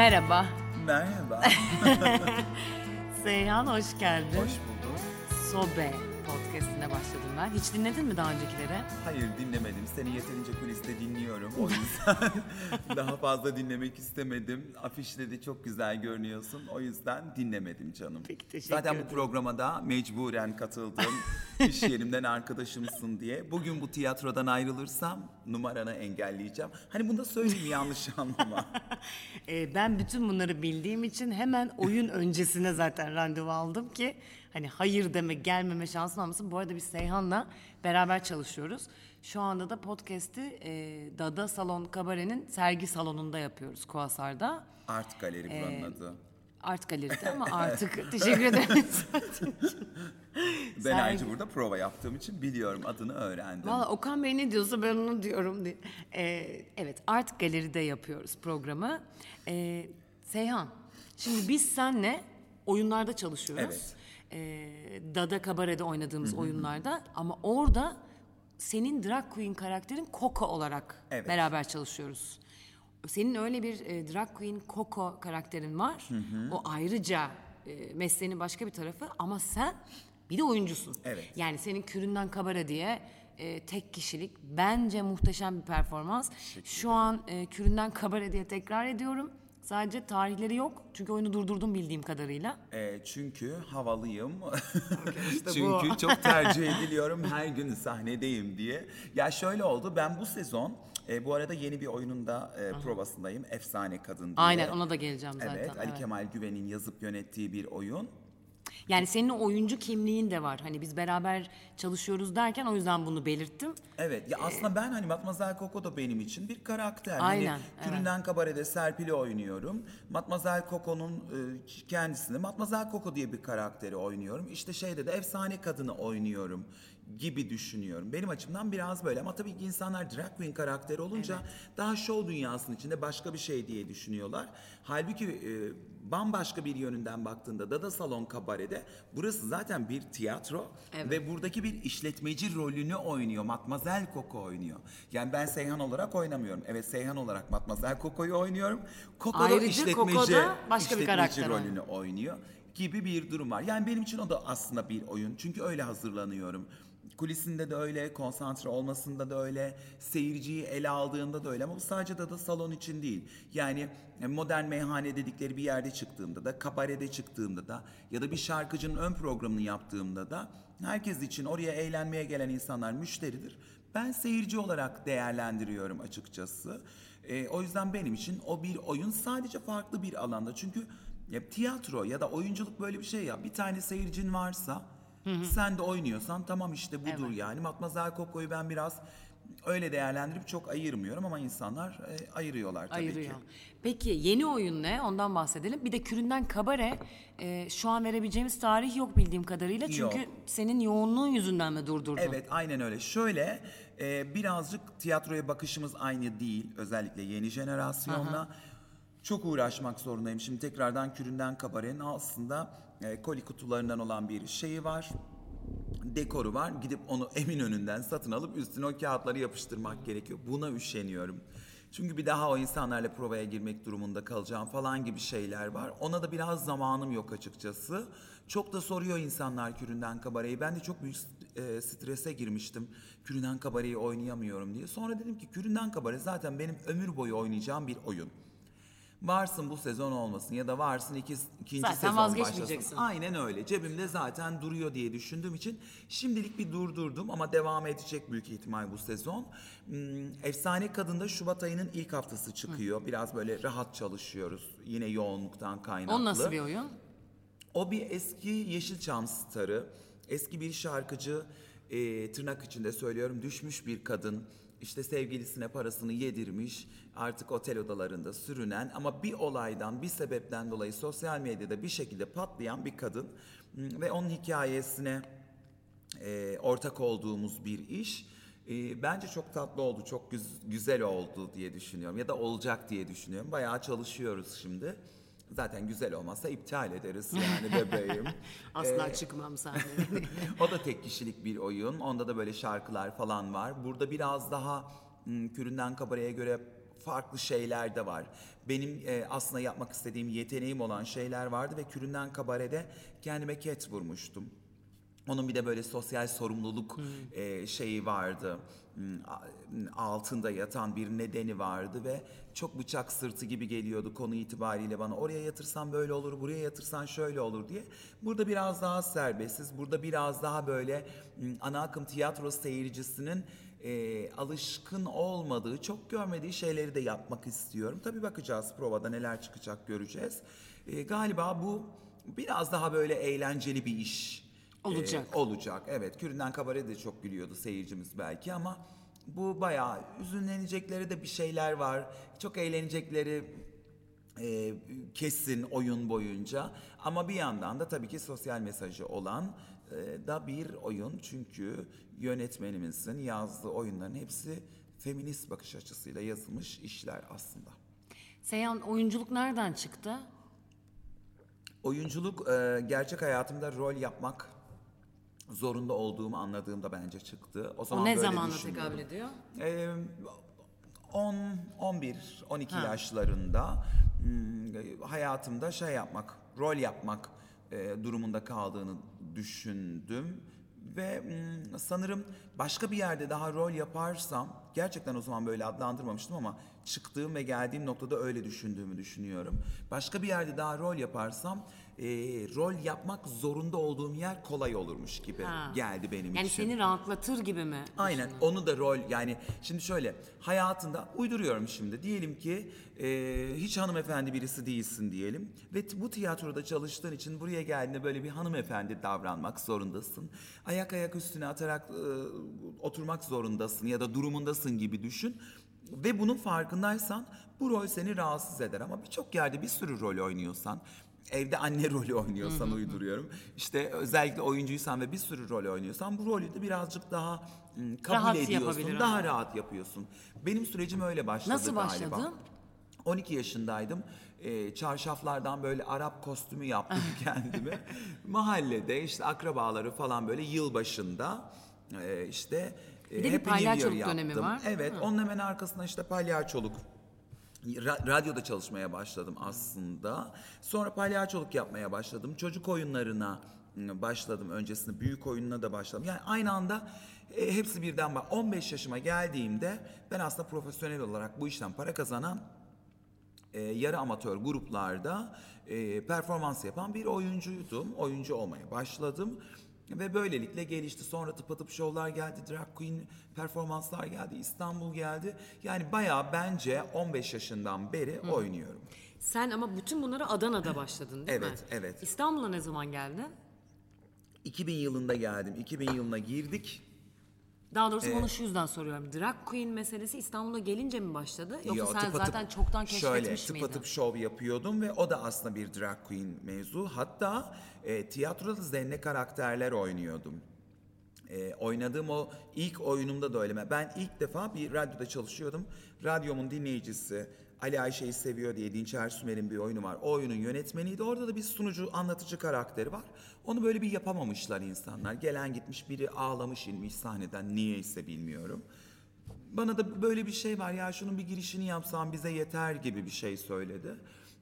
Merhaba. Merhaba. Seyhan hoş geldin. Hoş bulduk. Sobe podcastine başladım ben. Hiç dinledin mi daha öncekileri? Hayır dinlemedim. Seni yeterince kuliste dinliyorum. O yüzden daha fazla dinlemek istemedim. Afişte de çok güzel görünüyorsun. O yüzden dinlemedim canım. Peki, teşekkür Zaten bu programa da mecburen katıldım. İş yerimden arkadaşımsın diye. Bugün bu tiyatrodan ayrılırsam numaranı engelleyeceğim. Hani bunu da söyleyeyim yanlış anlama. Ee, ben bütün bunları bildiğim için hemen oyun öncesine zaten randevu aldım ki hani hayır deme gelmeme şansın olmasın. Bu arada biz Seyhan'la beraber çalışıyoruz. Şu anda da podcast'i e, Dada Salon Kabare'nin sergi salonunda yapıyoruz Kuasar'da. Art Galeri buranın Ee, adı. Art Galeri'de ama artık teşekkür ederim. Ben sergi- ayrıca burada prova yaptığım için biliyorum adını öğrendim. Valla Okan Bey ne diyorsa ben onu diyorum diye. Ee, evet Art Galeri'de yapıyoruz programı. Ee, Seyhan, şimdi biz senle oyunlarda çalışıyoruz. Evet. Ee, Dada Kabare'de oynadığımız oyunlarda ama orada senin drag queen karakterin Coco olarak Evet. beraber çalışıyoruz. Senin öyle bir e, drag queen Coco karakterin var. O ayrıca e, mesleğinin başka bir tarafı ama sen bir de oyuncusun. Evet. Yani senin Küründen Kabara diye e, tek kişilik bence muhteşem bir performans. Şu an e, Küründen Kabara diye tekrar ediyorum. Sadece tarihleri yok. Çünkü oyunu durdurdum bildiğim kadarıyla. E, çünkü havalıyım. işte çünkü bu. çok tercih ediliyorum her gün sahnedeyim diye. Ya şöyle oldu ben bu sezon e, bu arada yeni bir oyunun da e, provasındayım. Efsane Kadın diye. Aynen ona da geleceğim zaten. Evet, Ali evet. Kemal Güven'in yazıp yönettiği bir oyun. Yani senin o oyuncu kimliğin de var. Hani biz beraber çalışıyoruz derken o yüzden bunu belirttim. Evet ya aslında ben hani Matmazel Coco da benim için bir karakter. Aynen, Hani evet. Türünden Kabare'de Serpil'i oynuyorum. Matmazel Coco'nun e, kendisini Matmazel Coco diye bir karakteri oynuyorum. İşte şeyde de efsane kadını oynuyorum gibi düşünüyorum. Benim açımdan biraz böyle ama tabii ki insanlar drag queen karakteri olunca daha show dünyasının içinde başka bir şey diye düşünüyorlar. Halbuki e, bambaşka bir yönünden baktığında Dada Salon Kabare'de burası zaten bir tiyatro Evet. ve buradaki bir işletmeci rolünü oynuyor. Matmazel Coco oynuyor. Yani ben Seyhan olarak oynamıyorum. Evet Seyhan olarak Matmazel Coco'yu oynuyorum. Da Ayrıca işletmeci, başka bir işletmeci karakter rolünü oynuyor gibi bir durum var. Yani benim için o da aslında bir oyun. Çünkü öyle hazırlanıyorum. Kulisinde de öyle, konsantre olmasında da öyle, seyirciyi ele aldığında da öyle ama bu sadece da da salon için değil. Yani e, modern meyhane dedikleri bir yerde çıktığımda da, kabarede çıktığımda da ya da bir şarkıcının ön programını yaptığımda da herkes için oraya eğlenmeye gelen insanlar müşteridir. Ben seyirci olarak değerlendiriyorum açıkçası. E, o yüzden benim için o bir oyun sadece farklı bir alanda. Çünkü ya, tiyatro ya da oyunculuk böyle bir şey ya. Bir tane seyircin varsa sen de oynuyorsan tamam işte budur yani. Matmazel Coco'yu ben biraz öyle değerlendirip çok ayırmıyorum ama insanlar e, ayırıyorlar tabii Ayırıyor. ki. Peki yeni oyun ne? Ondan bahsedelim. Bir de Küründen Kabare e, şu an verebileceğimiz tarih yok bildiğim kadarıyla. Çünkü Yok. senin yoğunluğun yüzünden mi durdurdun? Evet aynen öyle. Şöyle e, birazcık tiyatroya bakışımız aynı değil. Özellikle yeni jenerasyonla. Çok uğraşmak zorundayım. Şimdi tekrardan Küründen Kabare'nin aslında e, koli kutularından olan bir şeyi var. Dekoru var. Gidip onu Eminönü'nden satın alıp üstüne o kağıtları yapıştırmak gerekiyor. Buna üşeniyorum. Çünkü bir daha o insanlarla provaya girmek durumunda kalacağım falan gibi şeyler var. Ona da biraz zamanım yok açıkçası. Çok da soruyor insanlar Küründen Kabare'yi. Ben de çok büyük e, strese girmiştim. Küründen Kabare'yi oynayamıyorum diye. Sonra dedim ki Küründen Kabare zaten benim ömür boyu oynayacağım bir oyun. Varsın bu sezon olmasın ya da varsın iki, ikinci Zaten sezon vazgeçmeyeceksin. başlasın. Aynen öyle. Cebimde zaten duruyor diye düşündüğüm için şimdilik bir durdurdum ama devam edecek büyük ihtimal bu sezon. Hmm, Efsane Kadın'da Şubat ayının ilk haftası çıkıyor. Biraz böyle rahat çalışıyoruz. Yine yoğunluktan kaynaklı. O nasıl bir oyun? O bir eski Yeşilçam starı, eski bir şarkıcı, e, tırnak içinde söylüyorum, düşmüş bir kadın. İşte sevgilisine parasını yedirmiş, artık otel odalarında sürünen ama bir olaydan, bir sebepten dolayı sosyal medyada bir şekilde patlayan bir kadın. Hmm, Ve onun hikayesine e, ortak olduğumuz bir iş. E, bence çok tatlı oldu, çok güz- güzel oldu diye düşünüyorum ya da olacak diye düşünüyorum. Bayağı çalışıyoruz şimdi. Zaten güzel olmazsa iptal ederiz yani bebeğim. Asla çıkmam sahneye. o da tek kişilik bir oyun. Onda da böyle şarkılar falan var. Burada biraz daha Küründen Kabare'ye göre farklı şeyler de var. Benim e, aslında yapmak istediğim yeteneğim olan şeyler vardı ve Küründen Kabare'de kendime ket vurmuştum. Onun bir de böyle sosyal sorumluluk e, şeyi vardı. Hmm, Altında yatan bir nedeni vardı ve çok bıçak sırtı gibi geliyordu konu itibariyle bana. Oraya yatırsan böyle olur, buraya yatırsan şöyle olur diye. Burada biraz daha serbestiz. Burada biraz daha böyle hmm, ana akım tiyatro seyircisinin e, alışkın olmadığı, çok görmediği şeyleri de yapmak istiyorum. Tabii bakacağız provada neler çıkacak göreceğiz. E, galiba bu biraz daha böyle eğlenceli bir iş. Olacak. Ee, olacak. Evet. Küründen kabare de çok gülüyordu seyircimiz belki ama bu bayağı üzünlenecekleri de bir şeyler var. Çok eğlenecekleri e, kesin oyun boyunca. Ama bir yandan da tabii ki sosyal mesajı olan e, da bir oyun. Çünkü yönetmenimizin yazdığı oyunların hepsi feminist bakış açısıyla yazılmış işler aslında. Seyhan oyunculuk nereden çıktı? Oyunculuk e, gerçek hayatımda rol yapmak zorunda olduğumu anladığımda bence çıktı. O O zaman ne böyle zamanda düşünüyorum. tekabül ediyor? Ee, 10, 11, 12 yaşlarında hmm, hayatımda şey yapmak, rol yapmak e, durumunda kaldığını düşündüm. Ve hmm, sanırım başka bir yerde daha rol yaparsam, gerçekten o zaman böyle adlandırmamıştım ama çıktığım ve geldiğim noktada öyle düşündüğümü düşünüyorum. Başka bir yerde daha rol yaparsam, e, rol yapmak zorunda olduğum yer kolay olurmuş gibi Ha. geldi benim Yani için. seni rahatlatır gibi mi? Aynen onu da rol yani şimdi şöyle hayatında uyduruyorum şimdi diyelim ki e, hiç hanımefendi birisi değilsin diyelim ve t- bu tiyatroda çalıştığın için buraya geldiğinde böyle bir hanımefendi davranmak zorundasın. Ayak ayak üstüne atarak e, oturmak zorundasın ya da durumundasın gibi düşün. Ve bunun farkındaysan bu rol seni rahatsız eder ama birçok yerde bir sürü rol oynuyorsan evde anne rolü oynuyorsan uyduruyorum. İşte özellikle oyuncuysan ve bir sürü rol oynuyorsan bu rolü de birazcık daha ım, kabul Rahat ediyorsun. yapabilir Daha ama. rahat yapıyorsun. Benim sürecim öyle başladı Nasıl galiba. başladın? 12 yaşındaydım. Ee, çarşaflardan böyle Arap kostümü yaptım kendime. Mahallede işte akrabaları falan böyle yılbaşında e, işte e, Bir de bir Happy New Year palyaçoluk dönemi yaptım. var. Evet, onun hemen arkasında işte palyaçoluk radyoda çalışmaya başladım aslında. Sonra palyaçoluk yapmaya başladım. Çocuk oyunlarına ım, başladım öncesinde. Büyük oyununa da başladım. Yani aynı anda e, hepsi birden var. 15 yaşıma geldiğimde ben aslında profesyonel olarak bu işten para kazanan e, yarı amatör gruplarda e, performans yapan bir oyuncuydum. Oyuncu olmaya başladım. Ve böylelikle gelişti. Sonra tıpatıp şovlar geldi, drag queen performanslar geldi, İstanbul geldi. Yani bayağı bence 15 yaşından beri oynuyorum. Sen ama bütün bunları Adana'da başladın değil mi? Evet, evet. İstanbul'a ne zaman geldin? 2000 yılında geldim. 2000 yılına girdik. Daha doğrusu bunu şu yüzden soruyorum. Drag queen meselesi İstanbul'a gelince mi başladı? Yoksa Yo, sen tıpatıp- zaten çoktan Şöyle keşfetmiş miydin? tıpatıp şov yapıyordum ve o da aslında bir drag queen mevzu. Hatta e, tiyatroda zenne karakterler oynuyordum. E, oynadığım o ilk oyunumda da öyle. Ben ilk defa bir radyoda çalışıyordum. Radyomun dinleyicisi Ali Ayşe'yi seviyor diye Dinçer Sümer'in bir oyunu var. O oyunun yönetmeniydi. Orada da bir sunucu, anlatıcı karakteri var. Onu böyle bir yapamamışlar insanlar. Gelen gitmiş biri ağlamış inmiş sahneden niyeyse bilmiyorum. Bana da böyle bir şey var ya şunun bir girişini yapsam bize yeter gibi bir şey söyledi.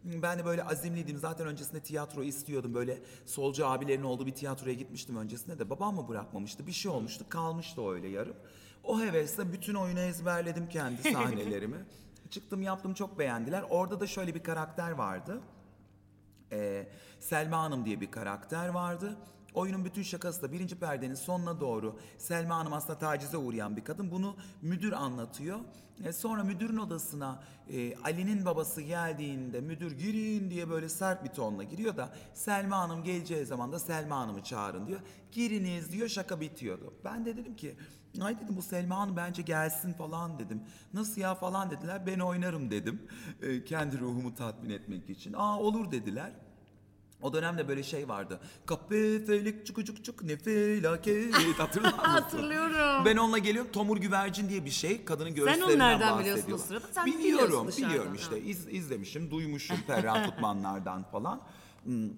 Ben de böyle azimliydim. Zaten öncesinde tiyatro istiyordum. Böyle solcu abilerin olduğu bir tiyatroya gitmiştim öncesinde de. Babam mı bırakmamıştı? Bir şey olmuştu. Kalmıştı öyle yarım. O hevesle bütün oyunu ezberledim kendi sahnelerimi. Çıktım yaptım çok beğendiler. Orada da şöyle bir karakter vardı. Ee, Selma Hanım diye bir karakter vardı. Oyunun bütün şakası da birinci perdenin sonuna doğru Selma Hanım aslında tacize uğrayan bir kadın. Bunu müdür anlatıyor. E, sonra müdürün odasına e, Ali'nin babası geldiğinde müdür girin diye böyle sert bir tonla giriyor da Selma Hanım geleceği zaman da Selma Hanım'ı çağırın diyor. Giriniz diyor şaka bitiyordu. Ben de dedim ki ay dedim bu Selma Hanım bence gelsin falan dedim. Nasıl ya falan dediler ben oynarım dedim. E, kendi ruhumu tatmin etmek için. Aa olur dediler. O dönemde böyle şey vardı. Kapı felik çuku çuk çuk ne felaket hatırlar mısın? Hatırlıyorum. Ben onunla geliyorum Tomur Güvercin diye bir şey. Kadının göğüslerinden nereden biliyorsun o sırada? Sen biliyorum, biliyorsun dışarıdan, biliyorum ha. işte. İz, izlemişim, duymuşum Ferhan Tutmanlardan falan. Hmm.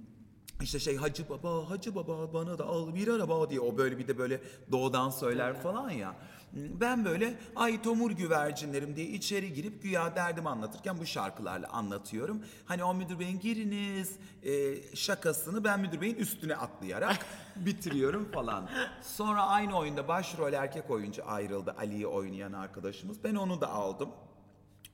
İşte şey Hacı Baba, Hacı Baba bana da al bir araba diye o böyle bir de böyle doğudan söyler falan ya. Ben böyle ay tomur güvercinlerim diye içeri girip güya derdimi anlatırken bu şarkılarla anlatıyorum. Hani o müdür beyin giriniz e, şakasını ben müdür beyin üstüne atlayarak bitiriyorum falan. Sonra aynı oyunda başrol erkek oyuncu ayrıldı Ali'yi oynayan arkadaşımız. Ben onu da aldım.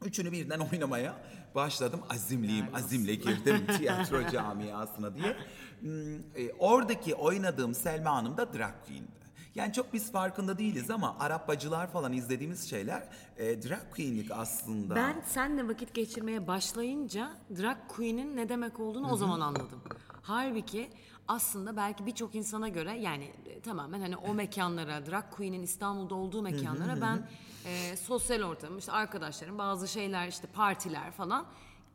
Üçünü birden oynamaya başladım. Azimliyim, azimle girdim tiyatro camiasına diye. Hmm, e, oradaki oynadığım Selma Hanım da drag queen'di. Yani çok biz farkında değiliz ama Arap bacılar falan izlediğimiz şeyler e, drag queen'lik aslında. Ben seninle vakit geçirmeye başlayınca drag queen'in ne demek olduğunu o zaman anladım. Halbuki aslında belki birçok insana göre yani e, tamamen hani o mekanlara, drag queen'in İstanbul'da olduğu mekanlara ben e, sosyal ortamım, işte arkadaşlarım, bazı şeyler işte partiler falan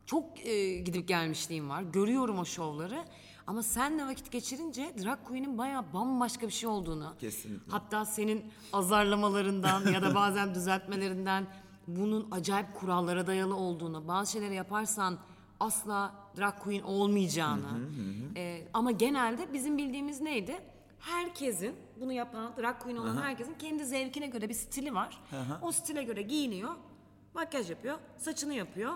çok e, gidip gelmişliğim var. Görüyorum o şovları. Ama senle vakit geçirince drag queen'in bayağı bambaşka bir şey olduğunu. Kesinlikle. Hatta senin azarlamalarından ya da bazen düzeltmelerinden bunun acayip kurallara dayalı olduğunu, bazı şeyleri yaparsan asla drag queen olmayacağını. Ee, ama genelde bizim bildiğimiz neydi? Herkesin bunu yapan, drag queen olan herkesin kendi zevkine göre bir stili var. O stile göre giyiniyor, makyaj yapıyor, saçını yapıyor.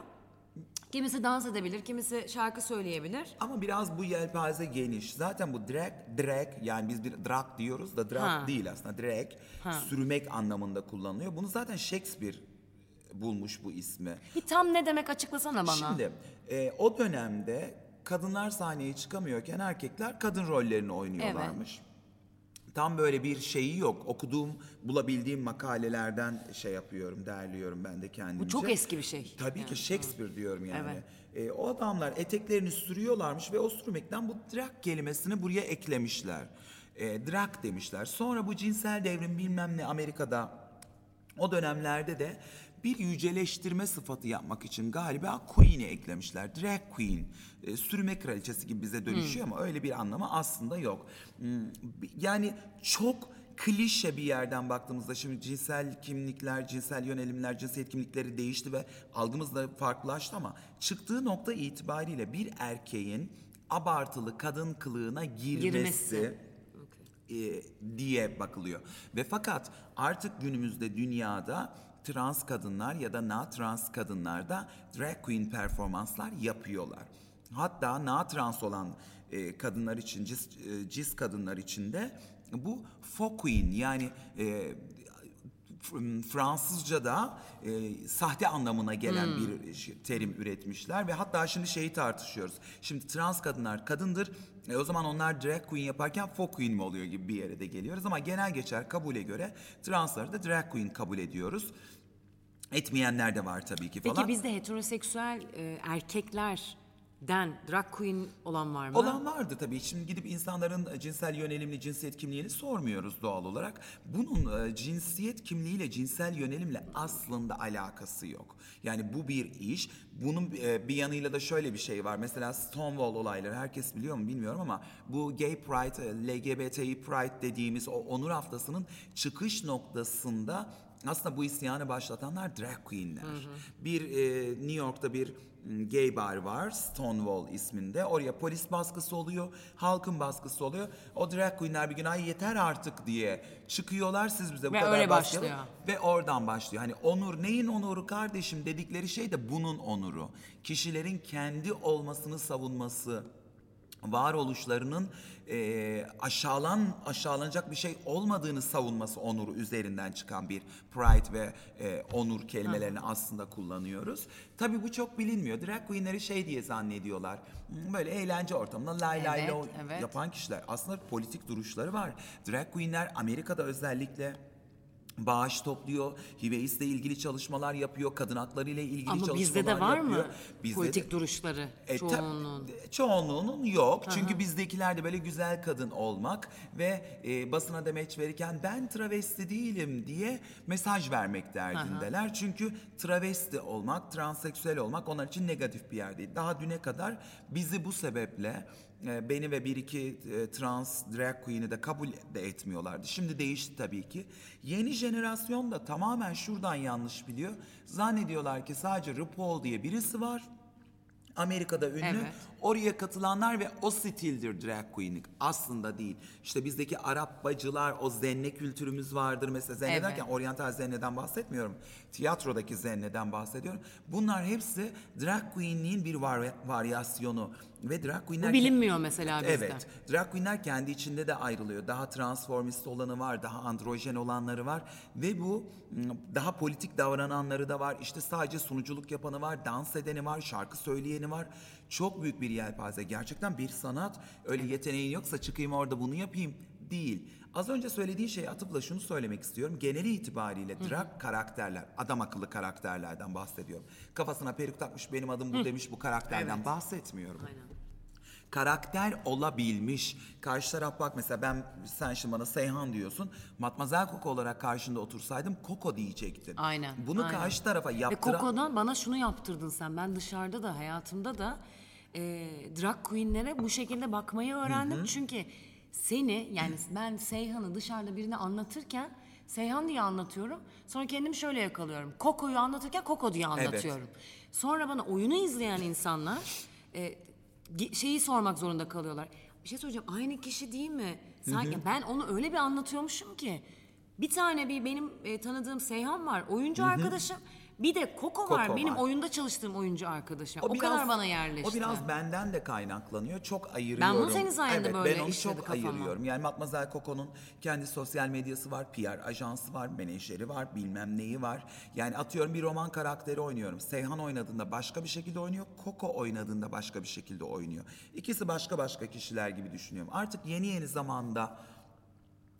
Kimisi dans edebilir, kimisi şarkı söyleyebilir. Ama biraz bu yelpaze geniş. Zaten bu drag, drag yani biz bir drag diyoruz da drag Ha. değil aslında. Drag sürmek anlamında kullanılıyor. Bunu zaten Shakespeare bulmuş bu ismi. Bir tam ne demek açıklasana bana. Şimdi e, o dönemde kadınlar sahneye çıkamıyorken erkekler kadın rollerini oynuyorlarmış. Tam böyle bir şeyi yok. Okuduğum, bulabildiğim makalelerden şey yapıyorum, derliyorum ben de kendimce. Bu çok eski bir şey. Tabii ki Shakespeare diyorum yani. Evet. E, o adamlar eteklerini sürüyorlarmış ve o sürmekten bu drag kelimesini buraya eklemişler. E, drag demişler. Sonra bu cinsel devrim bilmem ne Amerika'da o dönemlerde de bir yüceleştirme sıfatı yapmak için galiba queen'i eklemişler. Drag queen, e, sürme kraliçesi gibi bize dönüşüyor ama öyle bir anlamı aslında yok. Hmm, Yani çok klişe bir yerden baktığımızda şimdi cinsel kimlikler, cinsel yönelimler, cinsiyet kimlikleri değişti ve algımız da farklılaştı ama çıktığı nokta itibariyle bir erkeğin abartılı kadın kılığına girmesi, Girmesi. e, diye bakılıyor. Ve fakat artık günümüzde dünyada trans kadınlar ya da na trans kadınlar da drag queen performanslar yapıyorlar. Hatta na trans olan e, kadınlar için, cis, e, cis kadınlar için de bu faux queen yani e, Fransızca'da e, sahte anlamına gelen bir şey- terim üretmişler ve hatta şimdi şeyi tartışıyoruz. Şimdi trans kadınlar kadındır. E, o zaman onlar drag queen yaparken faux queen mi oluyor gibi bir yere de geliyoruz ama genel geçer kabule göre transları da drag queen kabul ediyoruz. Etmeyenler de var tabii ki falan. Peki bizde heteroseksüel e, erkeklerden drag queen olan var mı? Olan vardı tabii. Şimdi gidip insanların e, cinsel yönelimli cinsiyet kimliğini sormuyoruz doğal olarak. Bunun e, cinsiyet kimliğiyle, cinsel yönelimle aslında alakası yok. Yani bu bir iş. Bunun e, bir yanıyla da şöyle bir şey var. Mesela Stonewall olayları herkes biliyor mu bilmiyorum ama bu Gay Pride, LGBTİ Pride dediğimiz o onur haftasının çıkış noktasında aslında bu isyanı başlatanlar drag queenler. Bir e, New York'ta bir gay bar var Stonewall isminde. Oraya polis baskısı oluyor, halkın baskısı oluyor. O drag queenler bir gün ay yeter artık diye çıkıyorlar siz bize bu Ve kadar başlıyor. yapın. Ve oradan başlıyor. Hani onur neyin onuru kardeşim dedikleri şey de bunun onuru. Kişilerin kendi olmasını savunması varoluşlarının eee aşağılan aşağılanacak bir şey olmadığını savunması onuru üzerinden çıkan bir pride ve eee, onur kelimelerini aslında kullanıyoruz. Tabii bu çok bilinmiyor. Drag queenleri şey diye zannediyorlar. Hmm, Böyle eğlence ortamında lay lay Evet, lo evet. yapan kişiler. Aslında politik duruşları var. Drag queenler Amerika'da özellikle bağış topluyor, HIV ile ilgili çalışmalar yapıyor, kadın hakları ile ilgili Ama çalışmalar bizde de var yapıyor. mı Bizde politik de- duruşları e, ta- çoğunluğun? çoğunluğunun yok. Çünkü bizdekiler de böyle güzel kadın olmak ve e, basına demeç verirken ben travesti değilim diye mesaj vermek derdindeler. Çünkü travesti olmak, transseksüel olmak onlar için negatif bir yer değil. Daha düne kadar bizi bu sebeple e, beni ve bir iki e, trans drag queen'i de kabul de etmiyorlardı. Şimdi değişti tabii ki. Yeni jenerasyon da tamamen şuradan yanlış biliyor. Zannediyorlar ki sadece RuPaul diye birisi var. Amerika'da ünlü. Evet. Oraya katılanlar ve o stildir drag queenlik. Aslında değil. İşte bizdeki Arap bacılar, o zenne kültürümüz vardır. Mesela zenne Evet. derken oryantal zenneden bahsetmiyorum. Tiyatrodaki zenneden bahsediyorum. Bunlar hepsi drag queenliğin bir var- varyasyonu. Ve drag queenler... Bu bilinmiyor mesela bizde. Evet. Drag queenler kendi içinde de ayrılıyor. Daha transformist olanı var, daha androjen olanları var ve bu m, daha politik davrananları da var. İşte sadece sunuculuk yapanı var, dans edeni var, şarkı söyleyeni var. Çok büyük bir yelpaze. Gerçekten bir sanat. Öyle yeteneğin yoksa çıkayım orada bunu yapayım değil. Az önce söylediğin şeye atıfla şunu söylemek istiyorum. Geneli itibariyle drag karakterler, adam akıllı karakterlerden bahsediyorum. Kafasına peruk takmış benim adım bu demiş bu karakterden Evet. bahsetmiyorum Aynen. karakter olabilmiş. Karşı taraf bak mesela ben sen şimdi bana Seyhan diyorsun. Matmazel Koko olarak karşında otursaydım Koko diyecektin. Aynen. Bunu aynen. karşı tarafa Ve yaptıran... Coco'dan bana şunu yaptırdın sen. Ben dışarıda da hayatımda da e, drag queenlere bu şekilde bakmayı öğrendim. Çünkü seni yani ben Seyhan'ı dışarıda birine anlatırken Seyhan diye anlatıyorum. Sonra kendimi şöyle yakalıyorum. Coco'yu anlatırken Coco diye anlatıyorum. Sonra bana oyunu izleyen insanlar e, şeyi sormak zorunda kalıyorlar. Bir şey soracağım. Aynı kişi değil mi? Sanki ben onu öyle bir anlatıyormuşum ki. Bir tane bir benim e, tanıdığım Seyhan var. Oyuncu arkadaşım. Bir de Koko, var. Koko Benim var. oyunda çalıştığım oyuncu arkadaşım. O, kadar bana yerleşti. O biraz benden de kaynaklanıyor. Çok ayırıyorum. Ben bunu senin sayende evet, böyle ben onu işledi çok kafama. ayırıyorum. Yani Matmazel Coco'nun kendi sosyal medyası var, PR ajansı var, menajeri var, bilmem neyi var. Yani atıyorum bir roman karakteri oynuyorum. Seyhan oynadığında başka bir şekilde oynuyor, Coco oynadığında başka bir şekilde oynuyor. İkisi başka başka kişiler gibi düşünüyorum. Artık yeni yeni zamanda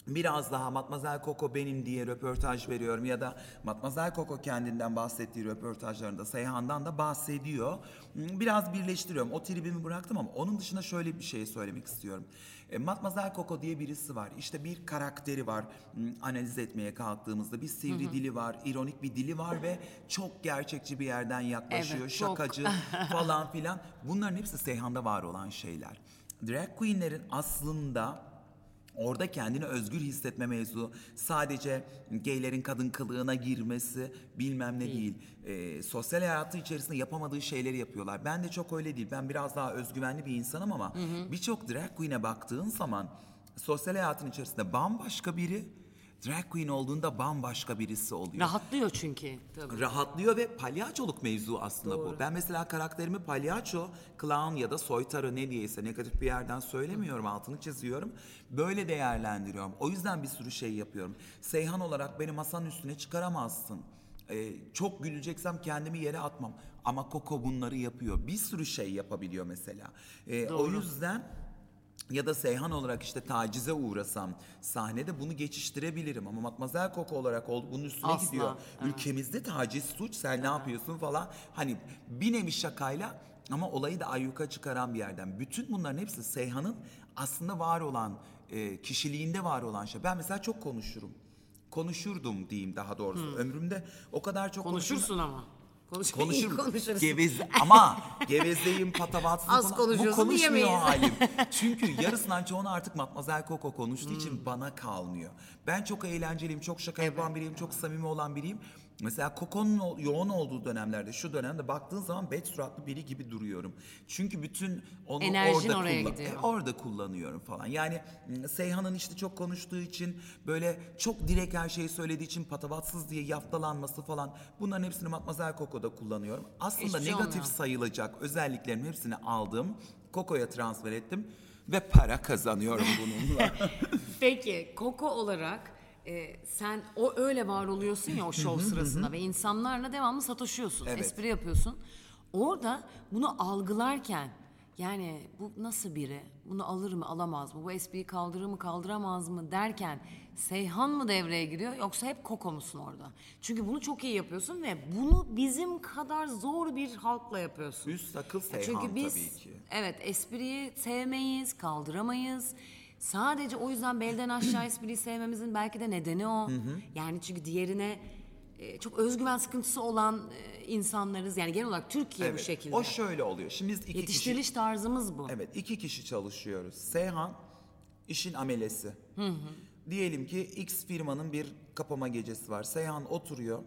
biraz daha Matmazel Koko benim diye röportaj veriyorum ya da Matmazel Koko kendinden bahsettiği röportajlarında Seyhan'dan da bahsediyor. Hmm, Biraz birleştiriyorum. O tribimi bıraktım ama onun dışında şöyle bir şey söylemek istiyorum. E, Matmazel Koko diye birisi var. İşte bir karakteri var. Hmm, Analiz etmeye kalktığımızda bir sivri dili var, ironik bir dili var ve çok gerçekçi bir yerden yaklaşıyor. Evet, şakacı falan filan. Bunların hepsi Seyhan'da var olan şeyler. Drag queenlerin aslında Orada kendini özgür hissetme mevzu sadece gaylerin kadın kılığına girmesi bilmem ne değil. Ee, sosyal hayatı içerisinde yapamadığı şeyleri yapıyorlar. Ben de çok öyle değil. Ben biraz daha özgüvenli bir insanım ama birçok drag queen'e baktığın zaman sosyal hayatın içerisinde bambaşka biri, drag queen olduğunda bambaşka birisi oluyor Rahatlıyor çünkü. Tabii. rahatlıyor ve palyaçoluk mevzu aslında bu. Ben mesela karakterimi palyaço, clown ya da soytarı ne diyeyse negatif bir yerden söylemiyorum, altını çiziyorum. Böyle değerlendiriyorum. O yüzden bir sürü şey yapıyorum. Seyhan olarak beni masanın üstüne çıkaramazsın. Ee, çok güleceksem kendimi yere atmam. Ama Koko bunları yapıyor. Bir sürü şey yapabiliyor mesela. Ee, o yüzden ya da Seyhan olarak işte tacize uğrasam sahnede bunu geçiştirebilirim ama Matmazel Koko olarak oldu bunun üstüne Asla, gidiyor. evet. Ülkemizde taciz suç sen ne yapıyorsun falan hani bir nevi şakayla ama olayı da ayyuka çıkaran bir yerden. Bütün bunların hepsi Seyhan'ın aslında var olan e, kişiliğinde var olan şey. Ben mesela çok konuşurum. Konuşurdum diyeyim daha doğrusu. Ömrümde o kadar çok konuşurum. Konuşursun ama. Konuş, iyi Konuşurum. konuşursun. Geveze ama gevezeyim, patavatsızım Az falan. konuşuyorsun konuşmuyor diyemeyiz. halim. Çünkü yarısından çoğunu artık Matmazel Koko konuştuğu Hmm. için bana kalmıyor. Ben çok eğlenceliyim, çok şaka yapan biriyim, çok samimi olan biriyim. Mesela Koko'nun o- yoğun olduğu dönemlerde, şu dönemde baktığın zaman bet suratlı biri gibi duruyorum. Çünkü bütün onu Enerjin orada oraya kullan- gidiyor. E, orada kullanıyorum falan. Yani m, Seyhan'ın işte çok konuştuğu için böyle çok direkt her şeyi söylediği için patavatsız diye yaftalanması falan bunların hepsini Matmazel Koko'da kullanıyorum. Aslında Hiçbir negatif olmuyor. sayılacak özelliklerin hepsini aldım. Koko'ya transfer ettim ve para kazanıyorum bununla. Peki Koko olarak e, sen o öyle var oluyorsun ya o şov sırasında ve insanlarla devamlı sataşıyorsun, Evet. espri yapıyorsun. Orada bunu algılarken yani bu nasıl biri? Bunu alır mı, alamaz mı? Bu espriyi kaldırır mı, kaldıramaz mı derken Seyhan mı devreye giriyor yoksa hep Koko musun orada? Çünkü bunu çok iyi yapıyorsun ve bunu bizim kadar zor bir halkla yapıyorsun. Üst akıl Seyhan Çünkü biz tabii ki. evet espriyi sevmeyiz, kaldıramayız. Sadece o yüzden belden aşağı espriyi sevmemizin belki de nedeni o. Yani çünkü diğerine e, çok özgüven sıkıntısı olan e, insanlarız. Yani genel olarak Türkiye bu şekilde. O şöyle oluyor. Şimdi biz iki kişi Yetiştiriliş tarzımız bu. Evet iki kişi çalışıyoruz. Seyhan işin amelesi. Diyelim ki X firmanın bir kapama gecesi var. Seyhan oturuyor.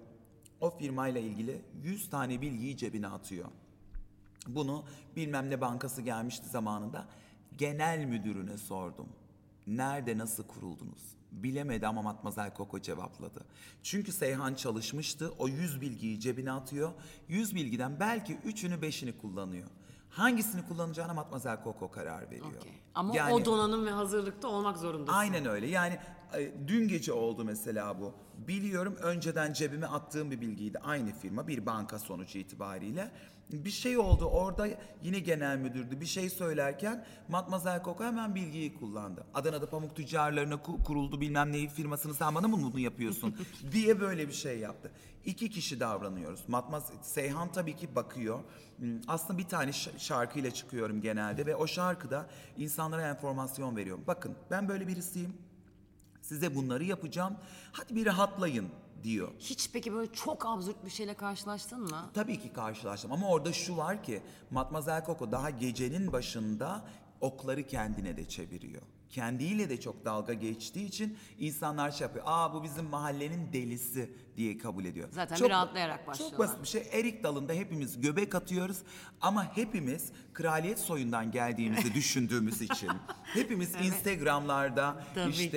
O firmayla ilgili 100 tane bilgiyi cebine atıyor. Bunu bilmem ne bankası gelmişti zamanında. Genel müdürüne sordum. Nerede nasıl kuruldunuz? Bilemedi ama Matmazel Koko cevapladı. Çünkü Seyhan çalışmıştı. O 100 bilgiyi cebine atıyor. 100 bilgiden belki 3'ünü 5'ini kullanıyor. Hangisini kullanacağına Matmazel Koko karar veriyor. Okey. Ama Yani- o donanım ve hazırlıkta olmak zorundasın. Aynen öyle. Yani e, dün gece oldu mesela bu. Biliyorum önceden cebime attığım bir bilgiydi. Aynı firma bir banka sonuç itibariyle. Bir şey oldu orada yine genel müdürdü. Bir şey söylerken Matmazel Koko hemen bilgiyi kullandı. Adana'da pamuk tüccarlarına ku- kuruldu bilmem neyi firmasını sen bana mı bunu yapıyorsun diye böyle bir şey yaptı. İki kişi davranıyoruz. Matmaz Seyhan tabii ki bakıyor. Hmm, Aslında bir tane şarkıyla çıkıyorum genelde ve o şarkıda insanlara enformasyon veriyorum. Bakın ben böyle birisiyim. Size bunları yapacağım. Hadi bir rahatlayın diyor. Hiç peki böyle çok absürt bir şeyle karşılaştın mı? Tabii ki karşılaştım ama orada şu var ki Matmazel Coco daha gecenin başında okları kendine de çeviriyor. Kendiyle de çok dalga geçtiği için insanlar şey yapıyor. Aa bu bizim mahallenin delisi diye kabul ediyor. Zaten bir rahatlayarak başlıyorlar. Çok basit bir şey. Erik dalında hepimiz göbek atıyoruz ama hepimiz kraliyet soyundan geldiğimizi düşündüğümüz için hepimiz Instagram'larda Tabii işte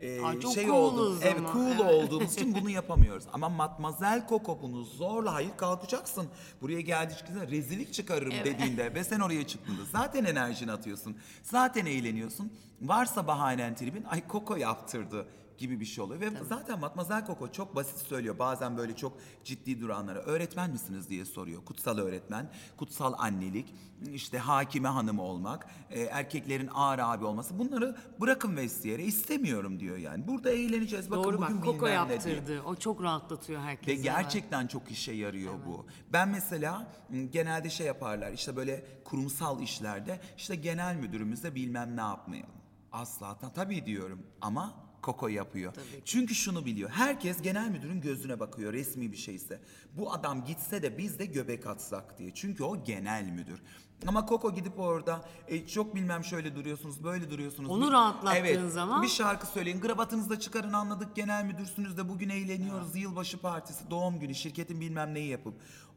ki. e, Aa, çok şey cool'uz oldu. Evet cool Evet. olduğumuz için bunu yapamıyoruz. Ama Matmazel Coco bunu zorla hayır kalkacaksın. Buraya geldiğinde rezillik çıkarırım dediğinde ve sen oraya çıktığında zaten enerjini atıyorsun. Zaten eğleniyorsun. Varsa bahanen tribin ay Coco yaptırdı gibi bir şey oluyor. Ve zaten Matmazel Coco çok basit söylüyor. Bazen böyle çok ciddi duranlara öğretmen misiniz diye soruyor. Kutsal öğretmen, kutsal annelik, işte hakime hanım olmak, e, erkeklerin ağır abi olması. Bunları bırakın vestiyere istemiyorum diyor yani. Burada eğleneceğiz. Bakın Doğru bugün bak Koko bilmem ne diye. yaptırdı. O çok rahatlatıyor herkesi. Ve gerçekten çok işe yarıyor bu. Ben mesela m, genelde şey yaparlar işte böyle kurumsal işlerde işte genel müdürümüz de bilmem ne yapmayalım. Asla ta, tabii diyorum ama Koko yapıyor. Çünkü şunu biliyor. Herkes genel müdürün gözüne bakıyor resmi bir şeyse. Bu adam gitse de biz de göbek atsak diye. Çünkü o genel müdür. Ama Koko gidip orada e, çok bilmem şöyle duruyorsunuz, böyle duruyorsunuz. Onu Bir- rahatlattığın evet, zaman- Bir şarkı söyleyin. Kravatınızı da çıkarın anladık. Genel müdürsünüz de bugün eğleniyoruz. Yılbaşı partisi, doğum günü, şirketin bilmem neyi yapıp.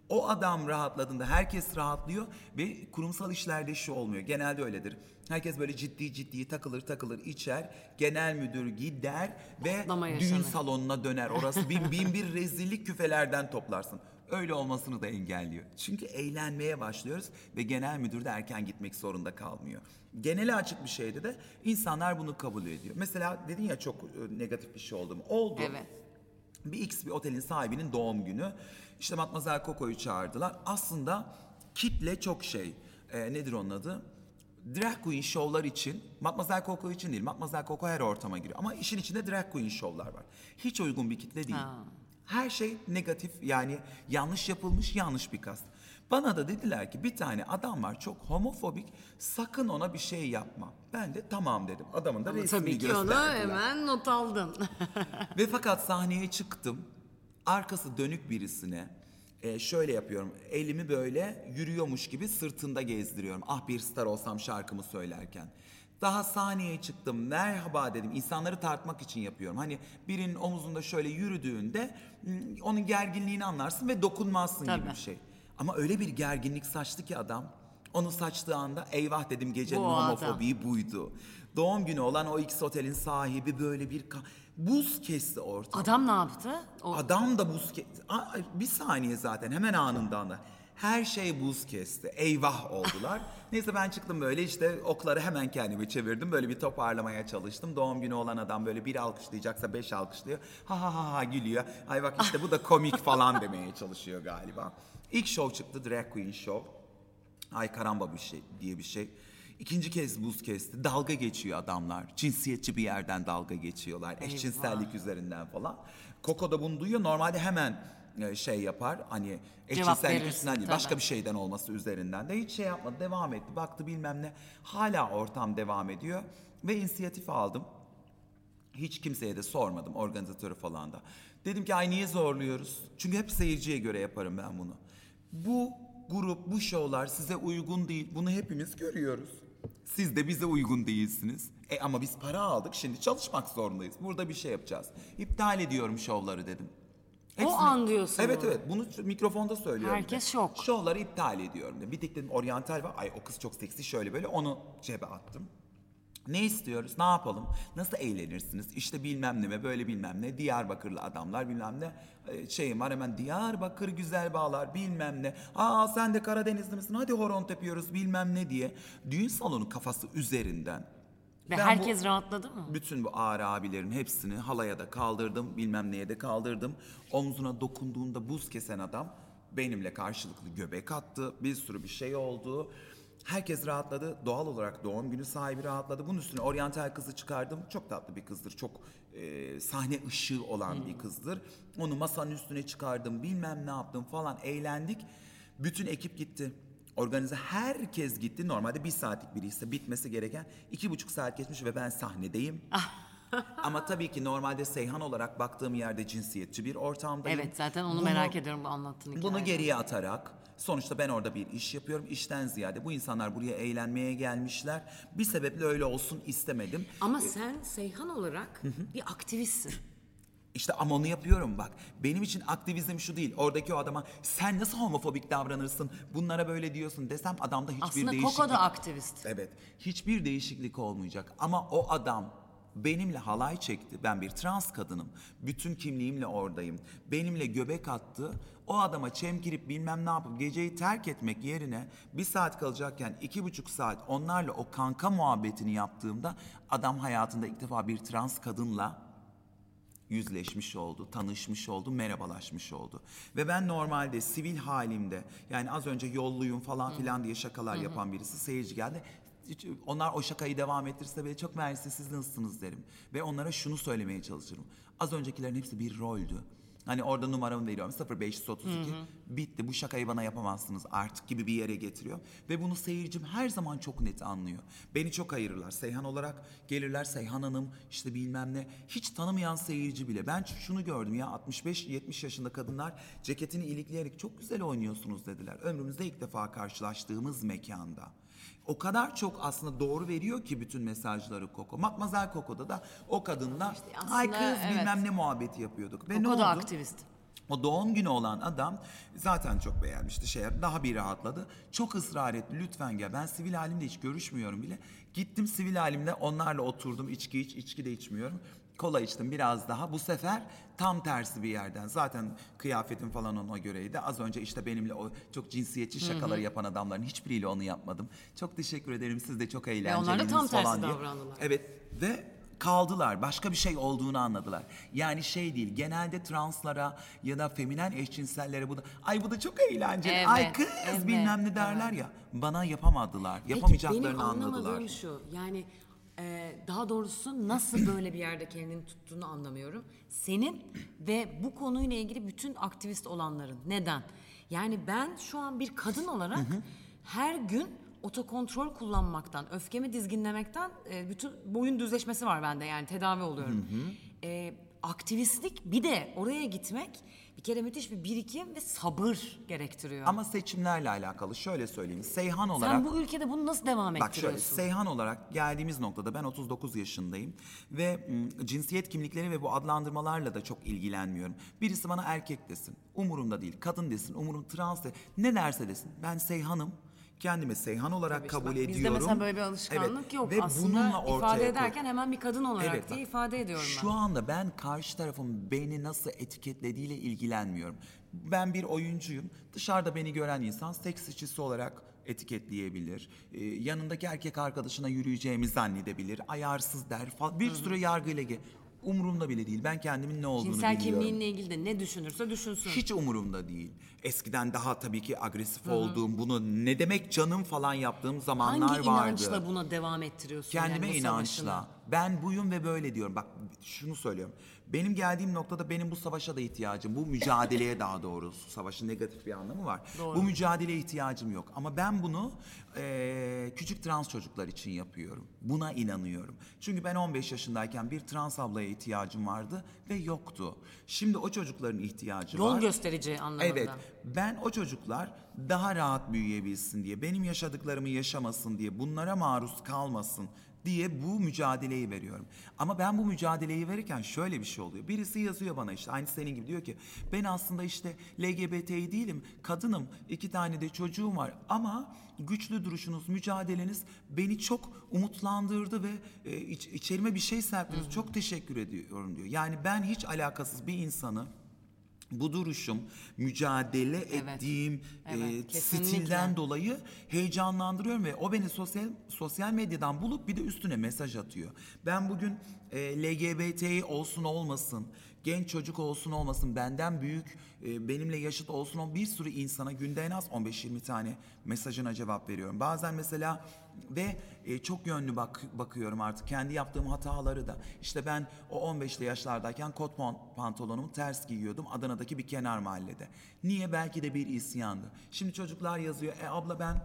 O adam rahatladığında herkes rahatlıyor ve kurumsal işlerde şu olmuyor. Genelde öyledir. Herkes böyle ciddi ciddi takılır takılır içer. Genel müdür gider ve düğün salonuna döner. Orası bin, bin bir rezillik küfelerden toplarsın. Öyle olmasını da engelliyor. Çünkü eğlenmeye başlıyoruz ve genel müdür de erken gitmek zorunda kalmıyor. Genele açık bir şeyde de insanlar bunu kabul ediyor. Mesela dedin ya çok e, negatif bir şey oldu mu? Oldu. Evet. Bir X bir otelin sahibinin doğum günü. İşte Matmazel Coco'yu çağırdılar. Aslında kitle çok şey. e, nedir onun adı? Drag Queen şovlar için, Matmazel Coco için değil. Matmazel Coco her ortama giriyor. Ama işin içinde drag queen şovlar var. Hiç uygun bir kitle değil. Ha. Her şey negatif yani yanlış yapılmış yanlış bir kast. Bana da dediler ki bir tane adam var çok homofobik sakın ona bir şey yapma. Ben de tamam dedim. Adamın da Ama resmini tabii ki onu gösterdiler. hemen not aldın. Ve fakat sahneye çıktım. Arkası dönük birisine e, şöyle yapıyorum. Elimi böyle yürüyormuş gibi sırtında gezdiriyorum. Ah bir star olsam şarkımı söylerken. Daha sahneye çıktım. Merhaba dedim. İnsanları tartmak için yapıyorum. Hani birinin omuzunda şöyle yürüdüğünde onun gerginliğini anlarsın ve dokunmazsın gibi Tabii. bir şey. Ama öyle bir gerginlik saçtı ki adam. Onu saçtığı anda eyvah dedim gecenin Bu adam. buydu. Doğum günü olan o X otelin sahibi böyle bir ka- buz kesti ortalığı. Adam ne yaptı? O Adam da buz kesti. Bir saniye zaten hemen anından da. Her şey buz kesti. Eyvah oldular. Neyse ben çıktım böyle işte okları hemen kendime çevirdim. Böyle bir toparlamaya çalıştım. Doğum günü olan adam böyle bir alkışlayacaksa beş alkışlıyor. Ha ha ha ha gülüyor. Ay bak işte bu da komik falan demeye çalışıyor galiba. İlk show çıktı Drag Queen Show. Ay karamba bir şey diye bir şey. İkinci kez buz kesti. Dalga geçiyor adamlar. Cinsiyetçi bir yerden dalga geçiyorlar. Eşcinsellik üzerinden falan. Koko da bunu duyuyor. Normalde hemen e, şey yapar. Hani eşcinsellik üstünden değil. tabii. Başka bir şeyden olması üzerinden de hiç şey yapmadı. Devam etti. Baktı bilmem ne. Hala ortam devam ediyor. Ve inisiyatif aldım. Hiç kimseye de sormadım organizatörü falan da. Dedim ki ay niye zorluyoruz? Çünkü hep seyirciye göre yaparım ben bunu. Bu grup, bu şovlar size uygun değil. Bunu hepimiz görüyoruz. Siz de bize uygun değilsiniz. E ama biz para aldık şimdi çalışmak zorundayız. Burada bir şey yapacağız. İptal ediyorum şovları dedim. Hepsini- an diyorsun Evet bunu. evet bunu mikrofonda söylüyorum. Herkes şok. Şovları iptal ediyorum. de. Bir tek dedim oryantal var. Ay o kız çok seksi şöyle böyle onu cebe attım. Ne istiyoruz? Ne yapalım? Nasıl eğlenirsiniz? İşte bilmem ne ve böyle bilmem ne. Diyarbakırlı adamlar bilmem ne. Ee, Şeyim var hemen Diyarbakır güzel bağlar bilmem ne. Aa sen de Karadenizli misin? Hadi horon tepiyoruz bilmem ne diye. Düğün salonu kafası üzerinden. Ve Ben bu- herkes rahatladı mı? bütün bu ağır abilerin hepsini halaya da kaldırdım, bilmem neye de kaldırdım. Omzuna dokunduğunda buz kesen adam benimle karşılıklı göbek attı. Bir sürü bir şey oldu. Herkes rahatladı. Doğal olarak doğum günü sahibi rahatladı. Bunun üstüne oryantal kızı çıkardım. Çok tatlı bir kızdır. Çok e, sahne ışığı olan bir kızdır. Onu masanın üstüne çıkardım. Bilmem ne yaptım falan. Eğlendik. Bütün ekip gitti. Organize herkes gitti. Normalde bir saatlik biri ise bitmesi gereken iki buçuk saat geçmiş ve ben sahnedeyim. Ama tabii ki normalde Seyhan olarak baktığım yerde cinsiyetçi bir ortamdayım. Evet zaten onu merak ediyorum bu anlattığın hikayede. Bunu geriye atarak sonuçta ben orada bir iş yapıyorum. İşten ziyade bu insanlar buraya eğlenmeye gelmişler. Bir sebeple öyle olsun istemedim. Ama sen Seyhan olarak bir aktivistsin. İşte ama onu yapıyorum bak. Benim için aktivizm şu değil. Oradaki o adama sen nasıl homofobik davranırsın? Bunlara böyle diyorsun desem adamda hiçbir Aslında değişiklik... Koko da aktivist. Evet. Hiçbir değişiklik olmayacak. Ama o adam benimle halay çekti. Ben bir trans kadınım. Bütün kimliğimle oradayım. Benimle göbek attı. O adama çemkirip bilmem ne yapıp geceyi terk etmek yerine bir saat kalacakken iki buçuk saat onlarla o kanka muhabbetini yaptığımda adam hayatında ilk defa bir trans kadınla yüzleşmiş oldu, tanışmış oldu, merhabalaşmış oldu. Ve ben normalde sivil halimde yani az önce yolluyum falan filan diye şakalar yapan birisi seyirci geldi. Hiç- Onlar o şakayı devam ettirse bile çok mersi siz nasılsınız derim. Ve onlara şunu söylemeye çalışırım. Az öncekilerin hepsi bir roldü. Hani orada numaramı veriyorum 0532 bitti bu şakayı bana yapamazsınız artık gibi bir yere getiriyor. Ve bunu seyircim her zaman çok net anlıyor. Beni çok ayırırlar Seyhan olarak gelirler Seyhan Hanım işte bilmem ne hiç tanımayan seyirci bile. Ben şunu gördüm ya 65-70 yaşında kadınlar ceketini ilikleyerek çok güzel oynuyorsunuz dediler. Ömrümüzde ilk defa karşılaştığımız mekanda. O kadar çok aslında doğru veriyor ki bütün mesajları Koko. Matmazel Koko'da da o kadınla aslında ay kız evet. bilmem ne muhabbeti yapıyorduk. Ve ne da oldu? aktivist. O doğum günü olan adam zaten çok beğenmişti şey daha bir rahatladı. Çok ısrar etti lütfen gel ben sivil halimde hiç görüşmüyorum bile. Gittim sivil halimde onlarla oturdum içki iç içki de içmiyorum. Kola içtim biraz daha. Bu sefer tam tersi bir yerden. Zaten kıyafetim falan ona göreydi. Az önce işte benimle o çok cinsiyetçi şakaları yapan adamların hiçbiriyle onu yapmadım. Çok teşekkür ederim. Siz de çok eğlencelisiniz onlar da tam tersi falan diye. davrandılar. Evet ve kaldılar. Başka bir şey olduğunu anladılar. Yani şey değil. Genelde translara ya da feminen eşcinsellere bu da ay bu da çok eğlenceli. Evet, ay kız evet, bilmem ne derler ya. Bana yapamadılar. Yapamayacaklarını Peki benim anladılar. anlamadığım şu yani e, daha doğrusu nasıl böyle bir yerde kendini tuttuğunu anlamıyorum. Senin ve bu konuyla ilgili bütün aktivist olanların neden? Yani ben şu an bir kadın olarak her gün otokontrol kullanmaktan, öfkemi dizginlemekten e, bütün boyun düzleşmesi var bende yani tedavi oluyorum. E, aktivistlik bir de oraya gitmek bir kere müthiş bir birikim ve sabır gerektiriyor. Ama seçimlerle alakalı şöyle söyleyeyim. Seyhan olarak Sen bu ülkede bunu nasıl devam Bak şöyle ettiriyorsun? Seyhan olarak geldiğimiz noktada ben 39 yaşındayım ve m, cinsiyet kimlikleri ve bu adlandırmalarla da çok ilgilenmiyorum. Birisi bana erkek desin, umurumda değil. Kadın desin, umurum trans de, ne derse desin. Ben Seyhan'ım. Kendimi Seyhan olarak Tabii işte kabul bak, ediyorum. Bizde mesela böyle bir alışkanlık Evet, yok. Ve Aslında bununla ortaya ifade koy- ederken hemen bir kadın olarak Evet, diye bak, ifade ediyorum ben. Şu anda ben karşı tarafın beni nasıl etiketlediğiyle ilgilenmiyorum. Ben bir oyuncuyum. Dışarıda beni gören insan seks işçisi olarak etiketleyebilir. Ee, yanındaki erkek arkadaşına yürüyeceğimi zannedebilir. Ayarsız der falan. Bir sürü yargıyla ge- Umurumda bile değil. Ben kendimin ne olduğunu Cinsel biliyorum. kimliğinle ilgili de ne düşünürse düşünsün. Hiç umurumda değil. Eskiden daha tabii ki agresif olduğum, bunu ne demek canım falan yaptığım zamanlar Hangi vardı. inançla buna devam ettiriyorsun Kendime yani bu inançla. savaşını? Ben buyum ve böyle diyorum. Bak şunu söylüyorum. Benim geldiğim noktada benim bu savaşa da ihtiyacım, bu mücadeleye daha doğrusu. Savaşın negatif bir anlamı var. Doğru. Bu mücadeleye ihtiyacım yok. Ama ben bunu eee, küçük trans çocuklar için yapıyorum. Buna inanıyorum. Çünkü ben 15 yaşındayken bir trans ablaya ihtiyacım vardı ve yoktu. Şimdi o çocukların ihtiyacı Yol var. gösterici anlamında. Evet. Ben o çocuklar daha rahat büyüyebilsin diye, benim yaşadıklarımı yaşamasın diye, bunlara maruz kalmasın diye bu mücadeleyi veriyorum. Ama ben bu mücadeleyi verirken şöyle bir şey oluyor. Birisi yazıyor bana işte aynı senin gibi diyor ki ben aslında işte LGBT'yi değilim, kadınım, iki tane de çocuğum var ama güçlü duruşunuz, mücadeleniz beni çok umutlandırdı ve e, iç- içerime bir şey serptiniz. Çok teşekkür ediyorum diyor. Yani ben hiç alakasız bir insanı bu duruşum, mücadele ettiğim Evet, e, stilden dolayı heyecanlandırıyorum ve o beni sosyal sosyal medyadan bulup bir de üstüne mesaj atıyor. Ben bugün e, LGBT olsun olmasın, genç çocuk olsun olmasın, benden büyük, e, benimle yaşıt olsun olmasın bir sürü insana günde en az 15-20 tane mesajına cevap veriyorum. Bazen mesela ve e, çok yönlü bak, bakıyorum artık kendi yaptığım hataları da. İşte ben o 15'li yaşlardayken kot pant- pantolonumu ters giyiyordum Adana'daki bir kenar mahallede. Niye? Belki de bir isyandı. Şimdi çocuklar yazıyor. E abla ben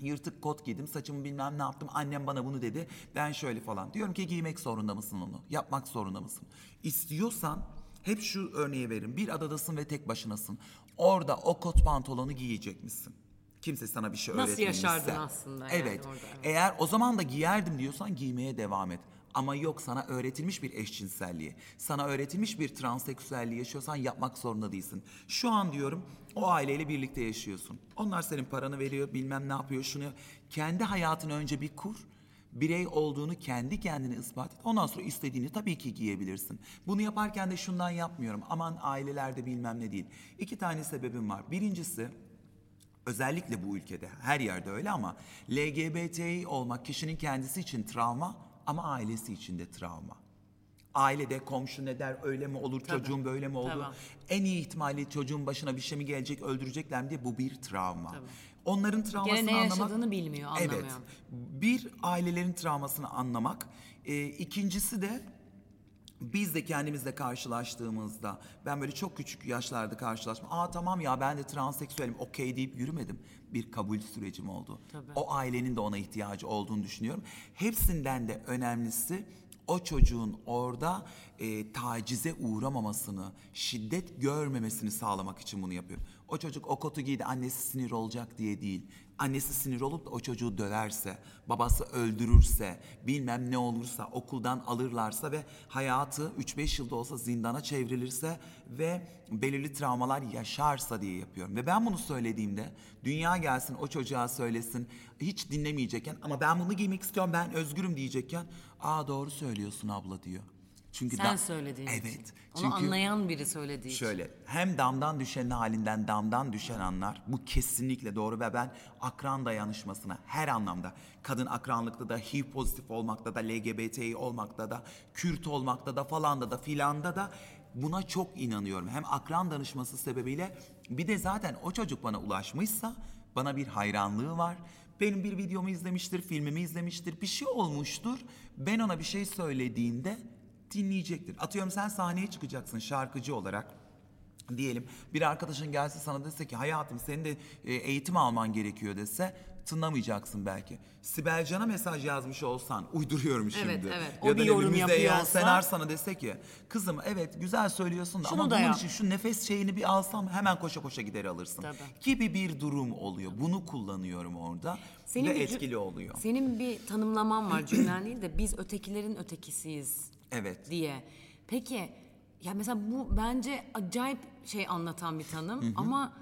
yırtık kot giydim, saçımı bilmem ne yaptım, annem bana bunu dedi, ben şöyle falan. Diyorum ki giymek zorunda mısın onu? Yapmak zorunda mısın? İstiyorsan hep şu örneği veririm. Bir adadasın ve tek başınasın. Orada o kot pantolonu giyecek misin? Kimse sana bir şey Nasıl öğretmemişse. yaşardın aslında yani Evet. orada, evet. Eğer o zaman da giyerdim diyorsan giymeye devam et. Ama yok sana öğretilmiş bir eşcinselliği, sana öğretilmiş bir transseksüelliği yaşıyorsan yapmak zorunda değilsin. Şu an diyorum o aileyle birlikte yaşıyorsun. Onlar senin paranı veriyor, bilmem ne yapıyor, şunu. Kendi hayatını önce bir kur. Birey olduğunu kendi kendine ispat et. Ondan sonra istediğini tabii ki giyebilirsin. Bunu yaparken de şundan yapmıyorum. Aman ailelerde bilmem ne değil. İki tane sebebim var. Birincisi özellikle bu ülkede her yerde öyle ama LGBTİ olmak kişinin kendisi için travma ama ailesi için de travma. Ailede komşu ne der öyle mi olur çocuğum böyle mi oldu? Tabii. En iyi ihtimalle çocuğun başına bir şey mi gelecek öldürecekler mi diye bu bir travma. Onların travmasını Gene ne anlamak. yaşadığını bilmiyor, anlamıyor. Evet. Bir ailelerin travmasını anlamak. Ee, ikincisi de biz de kendimizle karşılaştığımızda ben böyle çok küçük yaşlarda karşılaştım. Aa tamam ya ben de transseksüelim okey deyip yürümedim. Bir kabul sürecim oldu. Tabii. O ailenin de ona ihtiyacı olduğunu düşünüyorum. Hepsinden de önemlisi o çocuğun orada e, tacize uğramamasını, şiddet görmemesini sağlamak için bunu yapıyorum. O çocuk o kotu giydi annesi sinir olacak diye değil. Annesi sinir olup da o çocuğu döverse, babası öldürürse, bilmem ne olursa, okuldan alırlarsa ve hayatı 3-5 yılda olsa zindana çevrilirse ve belirli travmalar yaşarsa diye yapıyorum. Ve ben bunu söylediğimde dünya gelsin o çocuğa söylesin hiç dinlemeyecekken ama ben bunu giymek istiyorum ben özgürüm diyecekken aa doğru söylüyorsun abla diyor. Çünkü Sen da- söylediğin evet, için. Onu çünkü- anlayan biri söylediği için. Şöyle hem damdan düşen halinden damdan düşen anlar bu kesinlikle doğru ve ben akran dayanışmasına her anlamda kadın akranlıkta da HIV pozitif olmakta da LGBTİ olmakta da Kürt olmakta da falanda da filanda da buna çok inanıyorum. Hem akran danışması sebebiyle bir de zaten o çocuk bana ulaşmışsa bana bir hayranlığı var. Benim bir videomu izlemiştir, filmimi izlemiştir, bir şey olmuştur. Ben ona bir şey söylediğimde dinleyecektir. Atıyorum sen sahneye çıkacaksın şarkıcı olarak. Diyelim bir arkadaşın gelse sana dese ki hayatım senin de e, eğitim alman gerekiyor dese tınlamayacaksın belki. Sibel Can'a mesaj yazmış olsan uyduruyorum şimdi. Evet, evet. O Ya bir yorum Müzeyyen yapıyor olsa- Senar sana dese ki kızım evet güzel söylüyorsun da Şunu ama da bunun yap." için şu nefes şeyini bir alsam hemen koşa koşa gider alırsın. Tabii. Gibi bir durum oluyor. Bunu kullanıyorum orada Senin ve bir etkili oluyor. Senin bir tanımlaman var cümlen değil de biz ötekilerin ötekisiyiz Evet. diye. Peki ya mesela bu bence acayip şey anlatan bir tanım ama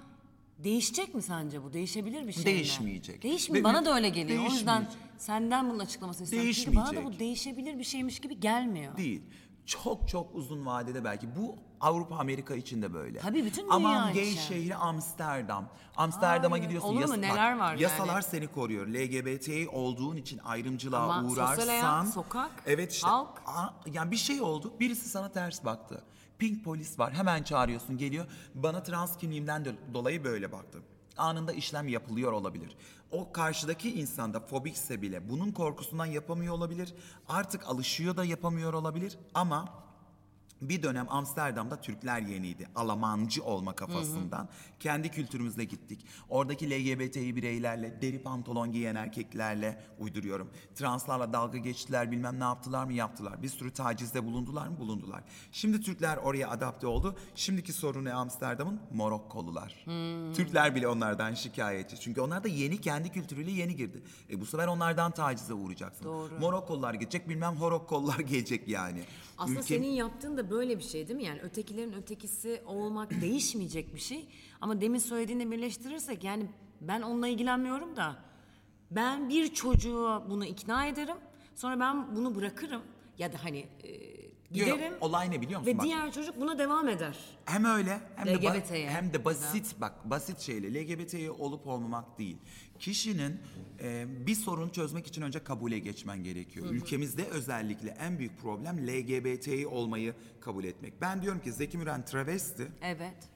değişecek mi sence bu? Değişebilir bir şey mi? Değişmeyecek. Değişmi Ve- bana da öyle geliyor. O yüzden Değişmeyecek. senden bunun açıklamasını istiyorum. Çünkü bana da bu Değişmeyecek. değişebilir bir şeymiş gibi gelmiyor. Değil. Çok çok uzun vadede belki. Bu Avrupa Amerika için de böyle. Tabii bütün dünya Aman gay için. şehri Amsterdam. Amsterdam'a Ay, gidiyorsun. olur mu? bak, Neler var Yasalar yani? seni koruyor. LGBT olduğun için ayrımcılığa Ama sosyal uğrarsan. hayat, sokak, Evet işte. halk. a- yani bir şey oldu. Birisi sana ters baktı. Pink polis var. Hemen çağırıyorsun geliyor. Bana trans kimliğimden de dolayı böyle baktı. Anında işlem yapılıyor olabilir. O karşıdaki insan da fobikse bile bunun korkusundan yapamıyor olabilir. Artık alışıyor da yapamıyor olabilir ama Bir dönem Amsterdam'da Türkler yeniydi. Almancı olma kafasından. Kendi kültürümüzle gittik. Oradaki LGBTİ bireylerle, deri pantolon giyen erkeklerle uyduruyorum. Translarla dalga geçtiler bilmem ne yaptılar mı yaptılar. Bir sürü tacizde bulundular mı bulundular. Şimdi Türkler oraya adapte oldu. Şimdiki sorunu Amsterdam'ın? Morokkolular. Türkler bile onlardan şikayetçi. Çünkü onlar da yeni kendi kültürüyle yeni girdi. E bu sefer onlardan tacize uğrayacaksın. Doğru. Morokkollar gelecek bilmem Horokkollar gelecek yani. Aslında Ülke- senin yaptığın da böyle bir şey değil mi? Yani ötekilerin ötekisi olmak değişmeyecek bir şey. Ama demin söylediğini birleştirirsek yani ben onunla ilgilenmiyorum da ben bir çocuğu bunu ikna ederim. Sonra ben bunu bırakırım ya da hani e, Yok, giderim olay ne biliyor musun? ve Bak, diğer çocuk buna devam eder. hem öyle hem de, ba- LGBT'ye hem de basit bak basit şeyle LGBT'ye olup olmamak değil. Kişinin e, bir sorunu çözmek için önce kabule geçmen gerekiyor. Ülkemizde özellikle en büyük problem LGBT'yi olmayı kabul etmek. Ben diyorum ki Zeki Müren travesti. Evet.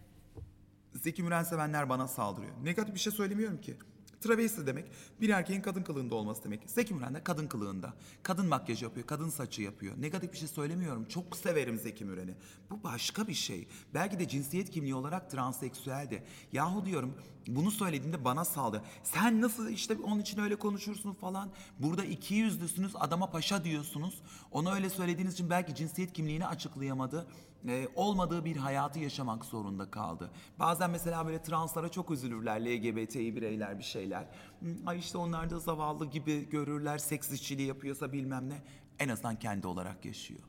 Zeki Müren sevenler bana saldırıyor. Negatif bir şey söylemiyorum ki. Travesti demek bir erkeğin kadın kılığında olması demek. Zeki Müren de kadın kılığında. Kadın makyaj yapıyor, kadın saçı yapıyor. Negatif bir şey söylemiyorum. Çok severim Zeki Müren'i. Bu başka bir şey. Belki de cinsiyet kimliği olarak transseksüel de. Yahu diyorum bunu söylediğinde bana saldırıyor. Sen nasıl işte onun için öyle konuşursun falan. Burada iki yüzlüsünüz adama paşa diyorsunuz. Ona öyle söylediğiniz için belki cinsiyet kimliğini açıklayamadı e, olmadığı bir hayatı yaşamak zorunda kaldı. Bazen mesela böyle translara çok üzülürler LGBTİ bireyler bir şeyler. Hmm, Ay işte onlar da zavallı gibi görürler seks işçiliği yapıyorsa bilmem ne. En azından kendi olarak yaşıyor.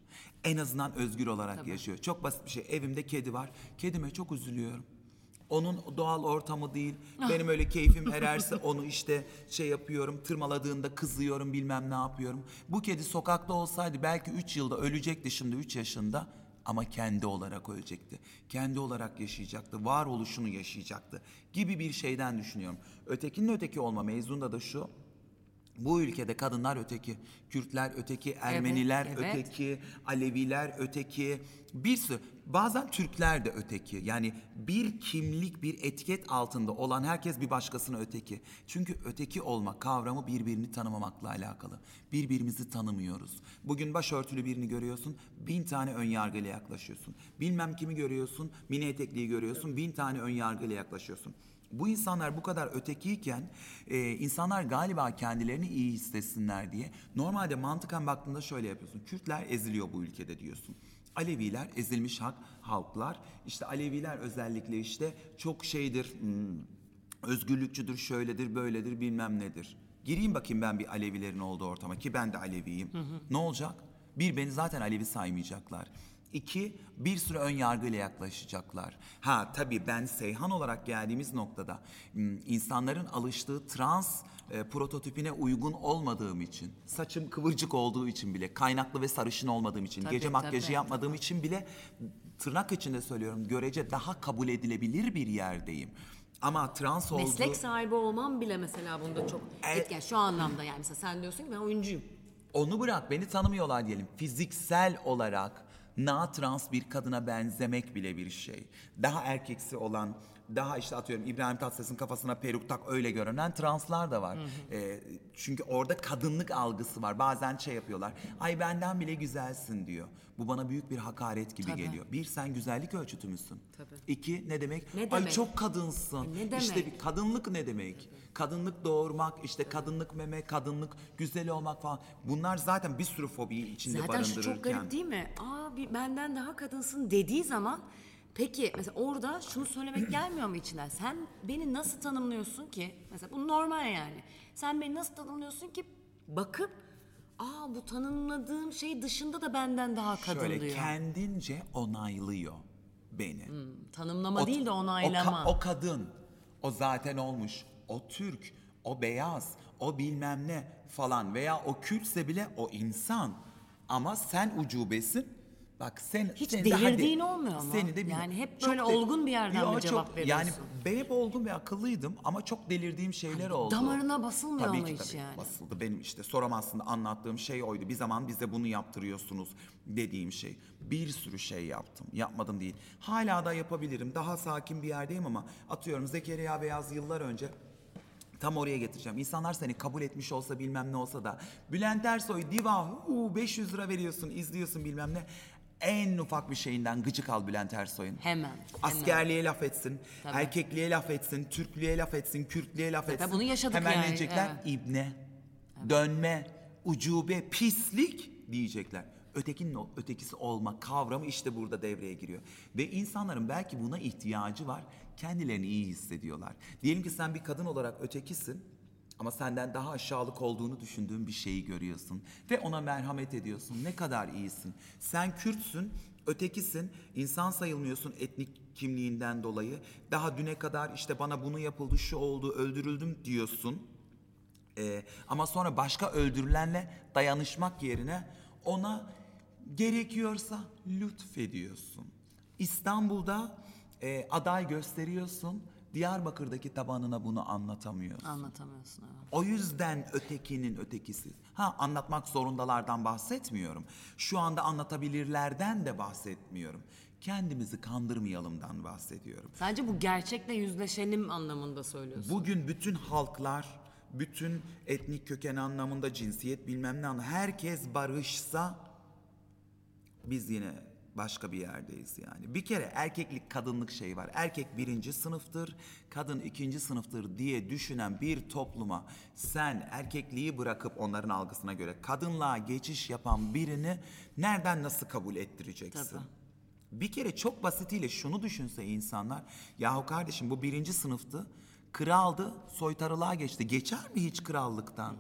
En azından özgür olarak yaşıyor. Çok basit bir şey. Evimde kedi var. Kedime çok üzülüyorum. Onun doğal ortamı değil. Benim öyle keyfim ererse onu işte şey yapıyorum, tırmaladığında kızıyorum, bilmem ne yapıyorum. Bu kedi sokakta olsaydı belki 3 yılda ölecekti şimdi 3 yaşında ama kendi olarak ölecekti. Kendi olarak yaşayacaktı, varoluşunu yaşayacaktı gibi bir şeyden düşünüyorum. Ötekinin öteki olma mevzunda da şu. Bu ülkede kadınlar öteki, Kürtler öteki, Ermeniler evet. öteki, Aleviler öteki, bir sürü. Bazen Türkler de öteki. Yani bir kimlik, bir etiket altında olan herkes bir başkasına öteki. Çünkü öteki olma kavramı birbirini tanımamakla alakalı. Birbirimizi tanımıyoruz. Bugün başörtülü birini görüyorsun, bin tane ön yargıyla yaklaşıyorsun. Bilmem kimi görüyorsun, mini etekliyi görüyorsun, bin tane ön yargıyla yaklaşıyorsun. Bu insanlar bu kadar ötekiyken e, insanlar galiba kendilerini iyi hissetsinler diye normalde mantıken baktığında şöyle yapıyorsun. Kürtler eziliyor bu ülkede diyorsun. Aleviler ezilmiş hak halklar. İşte Aleviler özellikle işte çok şeydir. hmm, özgürlükçüdür, şöyledir, böyledir, bilmem nedir. Gireyim bakayım ben bir Alevilerin olduğu ortama ki ben de Aleviyim. Ne olacak? Bir, beni zaten Alevi saymayacaklar. İki, bir sürü ön yargıyla yaklaşacaklar. Ha tabii ben Seyhan olarak geldiğimiz noktada insanların alıştığı trans e, prototipine uygun olmadığım için, saçım kıvırcık olduğu için bile, kaynaklı ve sarışın olmadığım için, Tabii, gece makyajı tabii. yapmadığım için bile tırnak içinde söylüyorum görece daha kabul edilebilir bir yerdeyim. Ama trans olduğu... Meslek sahibi olmam bile mesela bunda çok Evet. etken. Şu anlamda yani mesela sen diyorsun ki ben oyuncuyum. Onu bırak beni tanımıyorlar diyelim. Fiziksel olarak na trans bir kadına benzemek bile bir şey. Daha erkeksi olan, daha işte atıyorum İbrahim Tatlıses'in kafasına peruk tak öyle görünen translar da var. Ee, çünkü orada kadınlık algısı var. Bazen şey yapıyorlar. Ay benden bile güzelsin diyor. Bu bana büyük bir hakaret gibi Tabii. geliyor. Bir sen güzellik ölçütü müsün? Tabii. İki ne demek? Ne Ay demek? çok kadınsın. E, ne İşte demek? bir kadınlık ne demek? Kadınlık doğurmak, işte kadınlık meme, kadınlık güzel olmak falan. Bunlar zaten bir sürü fobiyi içinde Zaten şu barındırırken. çok garip değil mi? Aa bir benden daha kadınsın dediği zaman peki mesela orada şunu söylemek gelmiyor mu içinden? Sen beni nasıl tanımlıyorsun ki? Mesela bu normal yani. Sen beni nasıl tanımlıyorsun ki bakıp aa bu tanımladığım şey dışında da benden daha kadın Şöyle diyor. kendince onaylıyor beni. Tanımlama O- değil de o ka- onaylama. O, kadın, o zaten olmuş, o Türk, o beyaz, o bilmem ne falan veya o Kürtse bile o insan. Ama sen ucubesin. Bak sen Hiç seni de hadi- delirdiğin olmuyor mu? Seni de Yani hep böyle olgun bir yerden mi cevap çok- veriyorsun? Yani ben hep olgun ve akıllıydım ama çok delirdiğim şeyler oldu. damarına basılmıyor tabii ama ki, hiç tabii. yani. Basıldı. Benim işte soramazsın anlattığım şey oydu. Bir zaman bize bunu yaptırıyorsunuz dediğim şey. Bir sürü şey yaptım. Yapmadım değil. Hala da yapabilirim. Daha sakin bir yerdeyim ama atıyorum Zekeriya Beyaz yıllar önce Tam oraya getireceğim. İnsanlar seni kabul etmiş olsa bilmem ne olsa da Bülent Ersoy diva uu, 500 lira veriyorsun izliyorsun bilmem ne. En ufak bir şeyinden gıcık al Bülent Ersoy'un. Hemen. Askerliğe laf etsin, Tabii. erkekliğe laf etsin, Türklüğe laf etsin, Kürtlüğe laf etsin. bunu yaşadık Hemen yani, diyecekler? evet. İbne, dönme, ucube, pislik diyecekler. Ötekinin o- ötekisi olma kavramı işte burada devreye giriyor. Ve insanların belki buna ihtiyacı var. Kendilerini iyi hissediyorlar. Diyelim ki sen bir kadın olarak ötekisin. Ama senden daha aşağılık olduğunu düşündüğün bir şeyi görüyorsun. Ve ona merhamet ediyorsun. Ne kadar iyisin. Sen Kürtsün, ötekisin, insan sayılmıyorsun etnik kimliğinden dolayı. Daha düne kadar işte bana bunu yapıldı, şu oldu, öldürüldüm diyorsun. Ee, ama sonra başka öldürülenle dayanışmak yerine ona gerekiyorsa lütfediyorsun. İstanbul'da e, aday gösteriyorsun, Diyarbakır'daki tabanına bunu anlatamıyorsun. Anlatamıyorsun evet. O yüzden ötekinin ötekisi. Ha anlatmak zorundalardan bahsetmiyorum. Şu anda anlatabilirlerden de bahsetmiyorum. Kendimizi kandırmayalımdan bahsediyorum. Sadece bu gerçekle yüzleşelim anlamında söylüyorsun. Bugün bütün halklar, bütün etnik köken anlamında, cinsiyet bilmem ne anlamında herkes barışsa biz yine başka bir yerdeyiz yani. Bir kere erkeklik kadınlık şey var. Erkek birinci sınıftır, kadın ikinci sınıftır diye düşünen bir topluma sen erkekliği bırakıp onların algısına göre kadınlığa geçiş yapan birini nereden nasıl kabul ettireceksin? Tabii. Bir kere çok basitiyle şunu düşünse insanlar. Yahu kardeşim bu birinci sınıftı. Kraldı, soytarılığa geçti. Geçer mi hiç krallıktan?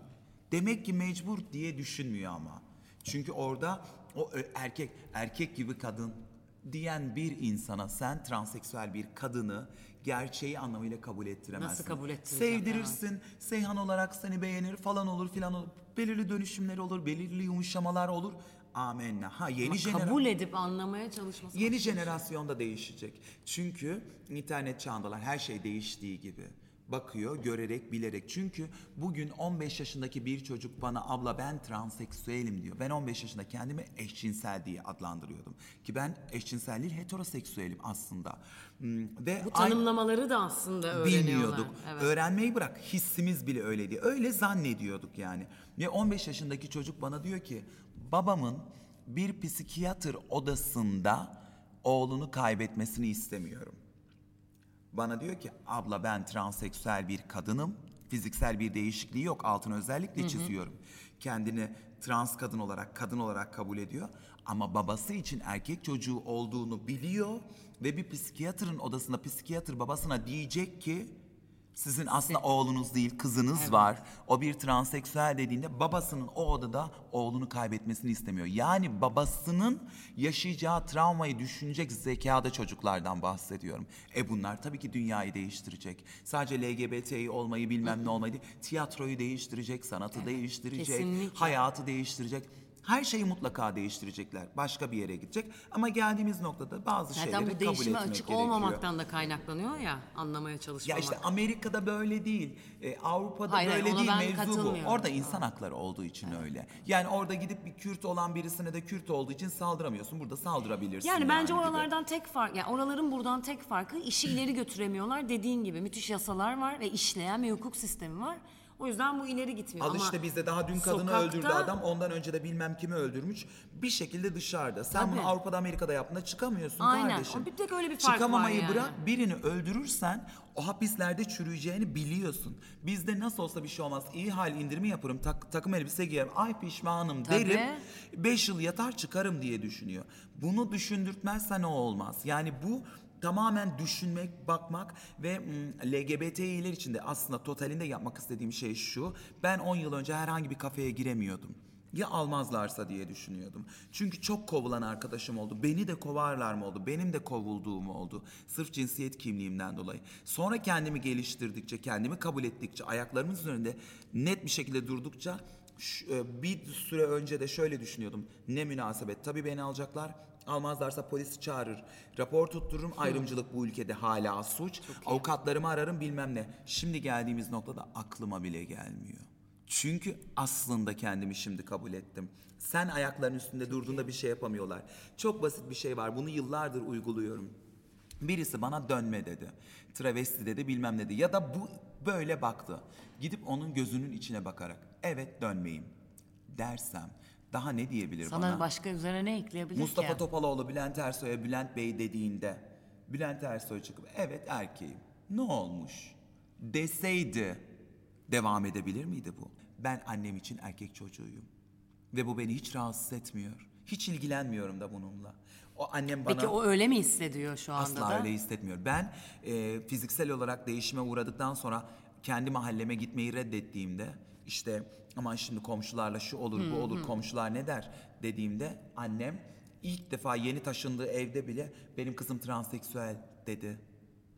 Demek ki mecbur diye düşünmüyor ama. Çünkü orada o ö- erkek, erkek gibi kadın diyen bir insana sen transseksüel bir kadını gerçeği anlamıyla kabul ettiremezsin. Nasıl kabul ettireceğim? Sevdirirsin, Seyhan olarak seni beğenir falan olur filan olur. Belirli dönüşümleri olur, belirli yumuşamalar olur. Amenna. Ha yeni Ama jenerasyon. kabul edip anlamaya çalışması. Yeni jenerasyonda değişecek. Çünkü internet çağındalar her şey değiştiği gibi. Bakıyor, görerek, bilerek. Çünkü bugün 15 yaşındaki bir çocuk bana abla ben transseksüelim diyor. Ben 15 yaşında kendimi eşcinsel diye adlandırıyordum. Ki ben eşcinsel değil heteroseksüelim aslında. Hmm, Ve Bu tanımlamaları da aslında öğreniyorlar. bilmiyorduk. Evet. Öğrenmeyi bırak hissimiz bile öyleydi. Öyle zannediyorduk yani. Ve 15 yaşındaki çocuk bana diyor ki babamın bir psikiyatr odasında oğlunu kaybetmesini istemiyorum. Bana diyor ki abla ben transseksüel bir kadınım. Fiziksel bir değişikliği yok altını özellikle çiziyorum. Kendini trans kadın olarak kadın olarak kabul ediyor. Ama babası için erkek çocuğu olduğunu biliyor. Ve bir psikiyatrın odasında psikiyatr babasına diyecek ki sizin aslında oğlunuz değil kızınız var. O bir transseksüel dediğinde babasının o odada oğlunu kaybetmesini istemiyor. Yani babasının yaşayacağı travmayı düşünecek zekada çocuklardan bahsediyorum. E bunlar tabii ki dünyayı değiştirecek. Sadece LGBT'yi olmayı bilmem ne olmayı değil. Tiyatroyu değiştirecek, sanatı değiştirecek, kesinlikle. hayatı değiştirecek. Her şeyi mutlaka değiştirecekler. Başka bir yere gidecek. Ama geldiğimiz noktada bazı Zaten şeyleri bu kabul değişime etmek açık gerekiyor. olmamaktan da kaynaklanıyor ya anlamaya Ya çalışmamak. işte Amerika'da böyle değil. e, Avrupa'da Hayır, hayır, böyle ona değil ben mevzu bu. katılmıyorum. Orada insan hakları olduğu için öyle. Yani orada gidip bir Kürt olan birisine de Kürt olduğu için saldıramıyorsun. Burada saldırabilirsin. Yani bence gibi. oralardan tek fark, yani oraların buradan tek farkı işi ileri götüremiyorlar. Dediğin gibi müthiş yasalar var ve işleyen bir hukuk sistemi var. O yüzden bu ileri gitmiyor. Al Ama işte bizde daha dün kadını sokakta- öldürdü adam. Ondan önce de bilmem kimi öldürmüş. Bir şekilde dışarıda. Sen Tabii. bunu Avrupa'da Amerika'da yaptığında çıkamıyorsun Aynen. kardeşim. Bir tek öyle bir fark var Çıkamamayı yani. bırak birini öldürürsen o hapislerde çürüyeceğini biliyorsun. Bizde nasıl olsa bir şey olmaz. İyi hal indirimi yaparım. tak- takım elbise giyerim. Ay pişmanım Tabii. derim. 5 yıl yatar çıkarım diye düşünüyor. Bunu düşündürtmezsen o olmaz. Yani bu tamamen düşünmek, bakmak ve LGBTİ'ler için de aslında totalinde yapmak istediğim şey şu. Ben 10 yıl önce herhangi bir kafeye giremiyordum. Ya almazlarsa diye düşünüyordum. Çünkü çok kovulan arkadaşım oldu. Beni de kovarlar mı oldu? Benim de kovulduğum oldu. Sırf cinsiyet kimliğimden dolayı. Sonra kendimi geliştirdikçe, kendimi kabul ettikçe, ayaklarımın üzerinde net bir şekilde durdukça e, bir süre önce de şöyle düşünüyordum. Ne münasebet. Tabii beni alacaklar. Almazlarsa polisi çağırır. Rapor tuttururum. Ayrımcılık bu ülkede hala suç. Avukatlarımı ararım bilmem ne. Şimdi geldiğimiz noktada aklıma bile gelmiyor. Çünkü aslında kendimi şimdi kabul ettim. Sen ayakların üstünde durduğunda bir şey yapamıyorlar. Çok basit bir şey var. Bunu yıllardır uyguluyorum. Birisi bana dönme dedi. Travesti dedi bilmem ne dedi. Ya da bu böyle baktı. Gidip onun gözünün içine bakarak evet dönmeyim dersem Daha ne diyebilir Sana bana? başka üzerine ne ekleyebilir Mustafa ki? Topaloğlu Bülent Ersoy'a Bülent Bey dediğinde Bülent Ersoy çıkıp evet erkeğim ne olmuş deseydi devam edebilir miydi bu? Ben annem için erkek çocuğuyum ve bu beni hiç rahatsız etmiyor. Hiç ilgilenmiyorum da bununla. O annem bana Peki o öyle mi hissediyor şu anda Asla da? öyle hissetmiyor. Ben e, fiziksel olarak değişime uğradıktan sonra kendi mahalleme gitmeyi reddettiğimde işte aman şimdi komşularla şu olur bu olur komşular ne der dediğimde annem ilk defa yeni taşındığı evde bile benim kızım transseksüel dedi.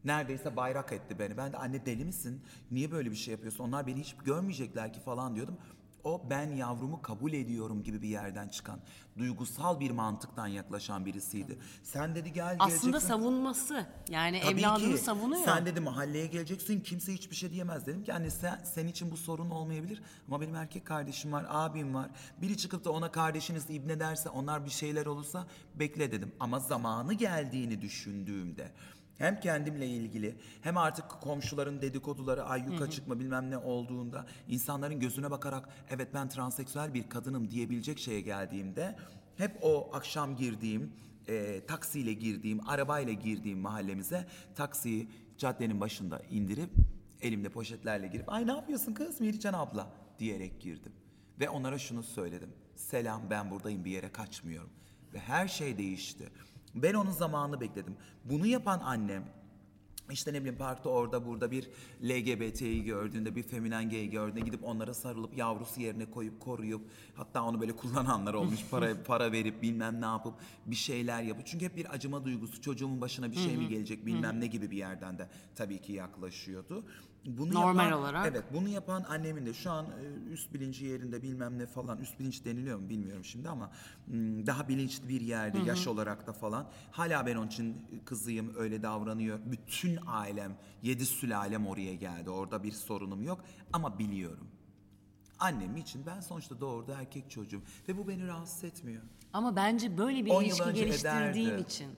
Neredeyse bayrak etti beni. Ben de anne deli misin? Niye böyle bir şey yapıyorsun? Onlar beni hiç görmeyecekler ki falan diyordum. O ben yavrumu kabul ediyorum gibi bir yerden çıkan, duygusal bir mantıktan yaklaşan birisiydi. Sen dedi gel Aslında geleceksin. savunması. Yani Tabii evladını ki. savunuyor. Sen dedi mahalleye geleceksin kimse hiçbir şey diyemez dedim ki anne sen, senin için bu sorun olmayabilir ama benim erkek kardeşim var abim var. Biri çıkıp da ona kardeşiniz ibne derse onlar bir şeyler olursa bekle dedim. Ama zamanı geldiğini düşündüğümde hem kendimle ilgili hem artık komşuların dedikoduları ayyuka çıkma bilmem ne olduğunda insanların gözüne bakarak evet ben transseksüel bir kadınım diyebilecek şeye geldiğimde hep o akşam girdiğim e, taksiyle girdiğim, arabayla girdiğim mahallemize taksiyi caddenin başında indirip elimde poşetlerle girip ay ne yapıyorsun kız Merican abla diyerek girdim. Ve onlara şunu söyledim. Selam ben buradayım bir yere kaçmıyorum. Ve her şey değişti. Ben onun zamanını bekledim. Bunu yapan annem işte ne bileyim parkta orada burada bir LGBT'yi gördüğünde bir feminen gay gördüğünde gidip onlara sarılıp yavrusu yerine koyup koruyup hatta onu böyle kullananlar olmuş para para verip bilmem ne yapıp bir şeyler yapıp çünkü hep bir acıma duygusu çocuğumun başına bir şey mi gelecek bilmem ne gibi bir yerden de tabii ki yaklaşıyordu. Bunu Normal yapan, olarak. Evet bunu yapan annemin de şu an e, üst bilinci yerinde bilmem ne falan üst bilinç deniliyor mu bilmiyorum şimdi ama daha bilinçli bir yerde yaş olarak da falan hala ben onun için kızıyım öyle davranıyor. Bütün ailem yedi sülalem oraya geldi orada bir sorunum yok ama biliyorum. Annem için ben sonuçta doğurdu erkek çocuğum ve bu beni rahatsız etmiyor. Ama bence böyle bir 10 yıl ilişki geliştirdiğin ederdi. için.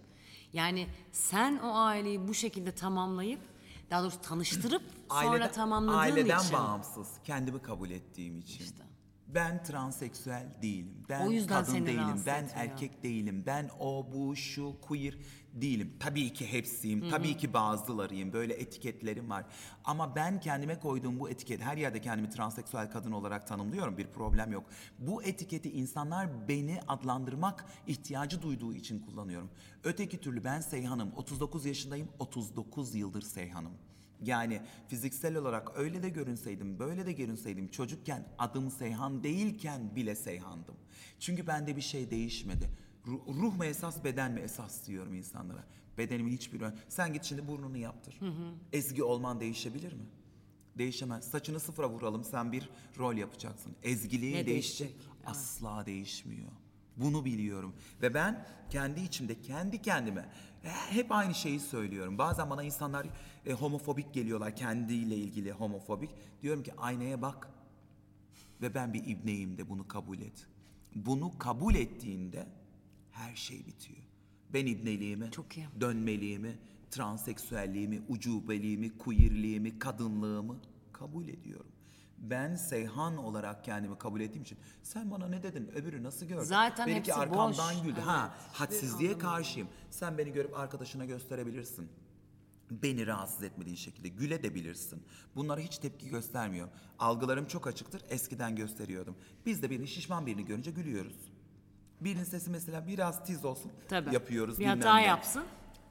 Yani sen o aileyi bu şekilde tamamlayıp daha doğrusu tanıştırıp sonra Aileden- tamamladığın aileden için. bağımsız kendimi kabul ettiğim için. İşte. Ben transseksüel değilim. Ben O yüzden kadın seni değilim. rahatsız Ben etmiyor. erkek değilim. Ben o bu şu queer değilim. Tabii ki hepsiyim. Tabii ki bazılarıyım. Böyle etiketlerim var. Ama ben kendime koyduğum bu etiket her yerde kendimi transseksüel kadın olarak tanımlıyorum. Bir problem yok. Bu etiketi insanlar beni adlandırmak ihtiyacı duyduğu için kullanıyorum. Öteki türlü ben Seyhan'ım. 39 yaşındayım. 39 yıldır Seyhan'ım. Yani fiziksel olarak öyle de görünseydim, böyle de görünseydim çocukken adım Seyhan değilken bile Seyhan'dım. Çünkü bende bir şey değişmedi. Ruh, mu esas, beden mi esas diyorum insanlara. Bedenimin hiçbir ön- Sen git şimdi burnunu yaptır. Ezgi olman değişebilir mi? Değişemez. Saçını sıfıra vuralım sen bir rol yapacaksın. Ezgiliği Ne değişecek. değişecek? Asla değişmiyor. Bunu biliyorum. Ve ben kendi içimde, kendi kendime e, hep aynı şeyi söylüyorum. Bazen bana insanlar e, homofobik geliyorlar, kendiyle ilgili homofobik. Diyorum ki aynaya bak ve ben bir ibneyim de bunu kabul et. Bunu kabul ettiğinde her şey bitiyor. Ben ibneliğimi, Çok iyi. dönmeliğimi, transseksüelliğimi, ucubeliğimi, queerliğimi, kadınlığımı kabul ediyorum. Ben Seyhan olarak kendimi kabul ettiğim için sen bana ne dedin öbürü nasıl gördün? Zaten Belki hepsi arkamdan boş. güldü. Evet. Ha hadsizliğe karşıyım. Sen beni görüp arkadaşına gösterebilirsin. Beni rahatsız etmediğin şekilde gülebilirsin. Bunlara hiç tepki göstermiyor. Algılarım çok açıktır. Eskiden gösteriyordum. Biz de birini şişman birini görünce gülüyoruz. Birinin sesi mesela biraz tiz olsun Tabii. yapıyoruz. Bir bilmem hata ne. yapsın.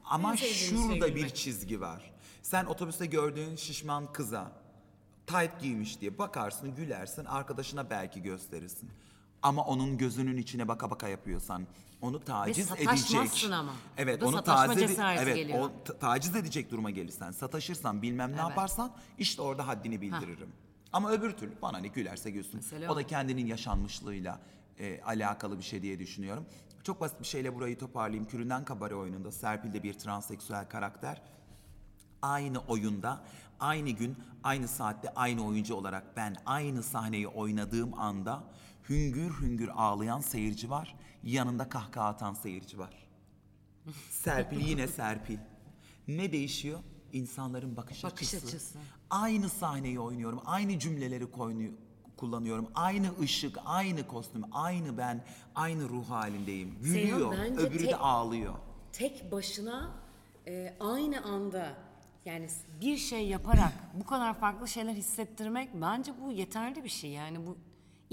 Ama En sevdiğimiz şey şurada bir gülmek. çizgi var. Sen otobüste gördüğün şişman kıza tayt giymiş diye bakarsın, gülersin, arkadaşına belki gösterirsin. Ama onun gözünün içine baka baka yapıyorsan onu taciz sataşmazsın edecek. ama. Evet, Burada onu sataşma taciz cesareti evet, geliyor. o ta- taciz edecek duruma gelirsen, sataşırsan, bilmem ne yaparsan işte orada haddini bildiririm. Ama öbür türlü bana ne gülerse gülsün. Mesele o o. da kendinin yaşanmışlığıyla e, alakalı bir şey diye düşünüyorum. Çok basit bir şeyle burayı toparlayayım. Küründen Kabare oyununda Serpil de bir transseksüel karakter. Aynı oyunda, aynı gün, aynı saatte, aynı oyuncu olarak ben aynı sahneyi oynadığım anda hüngür hüngür ağlayan seyirci var. Yanında kahkaha atan seyirci var. Serpil yine Serpil. Ne değişiyor? İnsanların bakış, Bakış açısı. açısı. Aynı sahneyi oynuyorum. Aynı cümleleri koynu- kullanıyorum. Aynı ışık, aynı kostüm, aynı ben, aynı ruh halindeyim. Gülüyor, bence öbürü de tek- ağlıyor. Tek başına e, aynı anda yani bir şey yaparak bu kadar farklı şeyler hissettirmek bence bu yeterli bir şey. Yani bu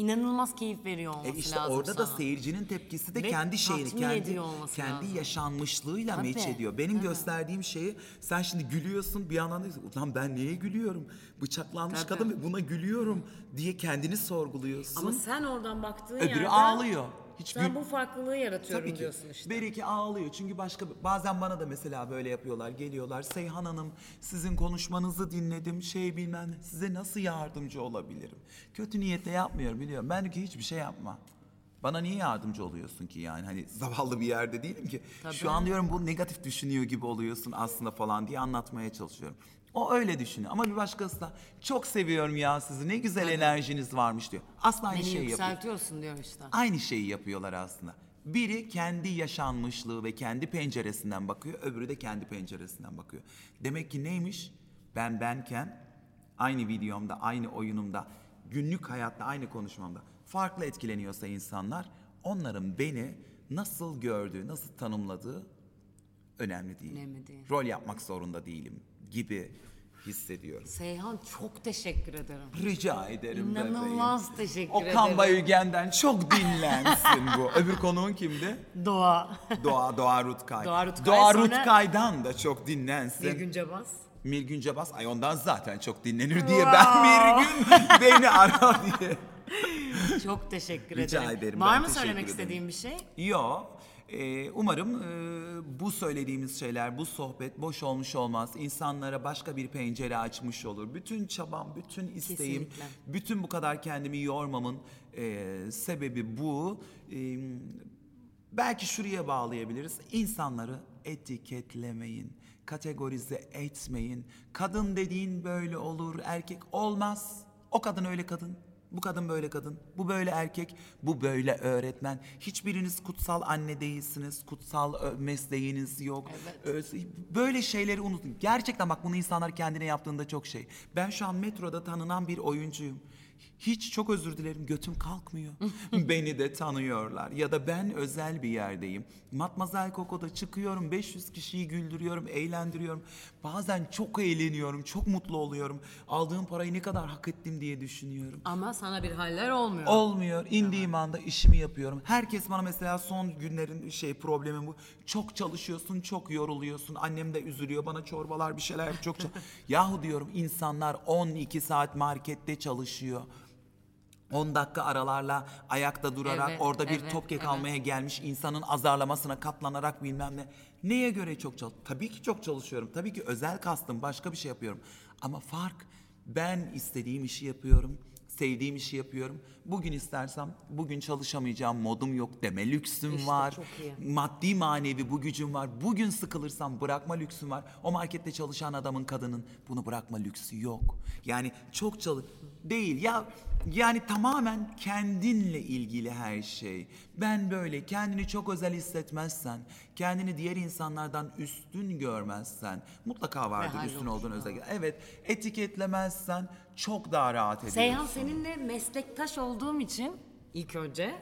inanılmaz keyif veriyor olması E işte lazım orada da sana. seyircinin tepkisi de Ve kendi şeyini, tatmin kendi ediyor olması kendi lazım. yaşanmışlığıyla Tabii, meç ediyor. Benim gösterdiğim şeyi sen şimdi gülüyorsun bir yandan diyorsun ulan ben niye gülüyorum? Bıçaklanmış Tabii. kadın ve buna gülüyorum diye kendini sorguluyorsun. ama sen oradan baktığın Öbürü yerde ağlıyor. Hiç sen gül- bu farklılığı yaratıyorum Tabii ki. diyorsun işte. Beriki ağlıyor çünkü başka bazen bana da mesela böyle yapıyorlar geliyorlar Seyhan Hanım sizin konuşmanızı dinledim şey bilmem ne, size nasıl yardımcı olabilirim? Kötü niyetle yapmıyorum biliyorum ben diyor ki hiçbir şey yapma. Bana niye yardımcı oluyorsun ki yani hani zavallı bir yerde değilim ki. Şu an diyorum bu negatif düşünüyor gibi oluyorsun aslında falan diye anlatmaya çalışıyorum. O öyle düşünüyor ama bir başkası da çok seviyorum ya sizi ne güzel enerjiniz varmış diyor. Asla aynı Beni şeyi yapıyor. yükseltiyorsun diyor işte. Aynı şeyi yapıyorlar aslında. Biri kendi yaşanmışlığı ve kendi penceresinden bakıyor, öbürü de kendi penceresinden bakıyor. Demek ki neymiş? Ben benken aynı videomda, aynı oyunumda, günlük hayatta, aynı konuşmamda farklı etkileniyorsa insanlar, onların beni nasıl gördüğü, nasıl tanımladığı önemli değil. Önemli değil. Rol yapmak zorunda değilim gibi hissediyorum. Seyhan çok teşekkür ederim. Rica ederim bebeğim. İnanılmaz teşekkür Okan ederim. Bayülgen'den çok dinlensin bu. Öbür konuğun kimdi? Doğa. Doğa, Doğa Rutkay. Doğa Rutkay, Doğa sonra- Rutkay'dan da çok dinlensin. Bir gün cabas. Mirgün ay ondan zaten çok dinlenir diye ben Mirgün beni ara diye. Çok teşekkür Rica ederim. ederim, Var ben mı teşekkür söylemek ederim. istediğin bir şey? Yo, e, umarım e, bu söylediğimiz şeyler, bu sohbet boş olmuş olmaz. İnsanlara başka bir pencere açmış olur. Bütün çabam, bütün isteğim, Kesinlikle. bütün bu kadar kendimi yormamın e, sebebi bu. E, belki şuraya bağlayabiliriz. İnsanları etiketlemeyin, kategorize etmeyin. Kadın dediğin böyle olur, erkek olmaz. O kadın öyle kadın. Bu kadın böyle kadın, bu böyle erkek, bu böyle öğretmen. Hiçbiriniz kutsal anne değilsiniz, kutsal mesleğiniz yok. Ö- Böyle şeyleri unutun. Gerçekten bak bunu insanlar kendine yaptığında çok şey. Ben şu an metroda tanınan bir oyuncuyum. Hiç çok özür dilerim götüm kalkmıyor. Beni de tanıyorlar. Ya da ben özel bir yerdeyim. Matmazel Coco'da çıkıyorum 500 kişiyi güldürüyorum, eğlendiriyorum. Bazen çok eğleniyorum, çok mutlu oluyorum. Aldığım parayı ne kadar hak ettim diye düşünüyorum. Ama sana bir haller olmuyor. Olmuyor. İndiğim anda işimi yapıyorum. Herkes bana mesela son günlerin şey problemi bu. Çok çalışıyorsun, çok yoruluyorsun. Annem de üzülüyor. Bana çorbalar bir şeyler yap, çok çok. Yahu diyorum insanlar 12 saat markette çalışıyor. 10 dakika aralarla ayakta durarak Evet, orada bir evet, top kek evet. almaya gelmiş insanın azarlamasına katlanarak bilmem ne. Neye göre çok çalış? Tabii ki çok çalışıyorum. Tabii ki özel kastım başka bir şey yapıyorum. Ama fark ben istediğim işi yapıyorum. Sevdiğim işi yapıyorum. Bugün istersem bugün çalışamayacağım modum yok deme lüksüm İşte var. çok iyi. Maddi manevi bu gücüm var. Bugün sıkılırsam bırakma lüksüm var. O markette çalışan adamın kadının bunu bırakma lüksü yok. Yani çok çalış değil ya yani tamamen kendinle ilgili her şey. Ben böyle kendini çok özel hissetmezsen, kendini diğer insanlardan üstün görmezsen mutlaka vardır Ve üstün olduğun özellik. Evet, etiketlemezsen çok daha rahat ediyorsun. Seyhan seninle meslektaş olduğum için ilk önce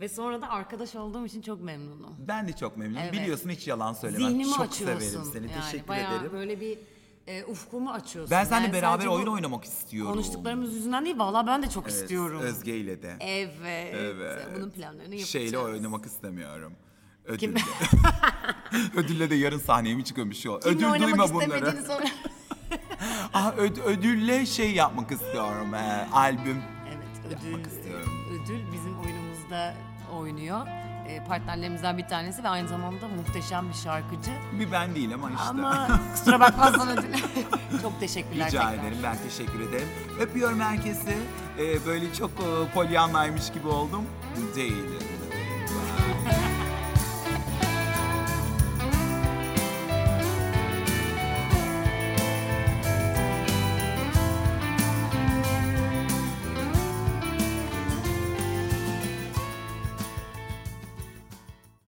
ve sonra da arkadaş olduğum için çok memnunum. Ben de çok memnunum. Evet. Biliyorsun hiç yalan söylemem. Zihnimi çok açıyorsun. severim seni. Yani Teşekkür bayağı ederim. böyle bir e, ufkumu açıyorsun. Ben seninle Yani beraber sadece bu oyun oynamak istiyorum. Konuştuklarımız yüzünden değil vallahi ben de çok Evet, istiyorum. Özge ile de. Evet. Evet. Bunun planlarını yapacağız. Şeyle oynamak istemiyorum. Ödülle. Ödülle de yarın sahneye mi çıkıyormuş şu Kimle Ödül oynamak duyma istemediğini bunları. sonra. ah, öd- ödülle şey yapmak istiyorum. He, albüm. evet ödül, Yapmak istiyorum. ödül bizim oyunumuzda oynuyor. E, partnerlerimizden bir tanesi ve aynı zamanda muhteşem bir şarkıcı. Bir ben değil ama işte. Ama kusura bakmazsan ödül. çok teşekkürler Rica tekrar. ederim. Ben teşekkür ederim. Öpüyorum herkesi. Ee, böyle çok e, polyanlaymış gibi oldum. Değilim.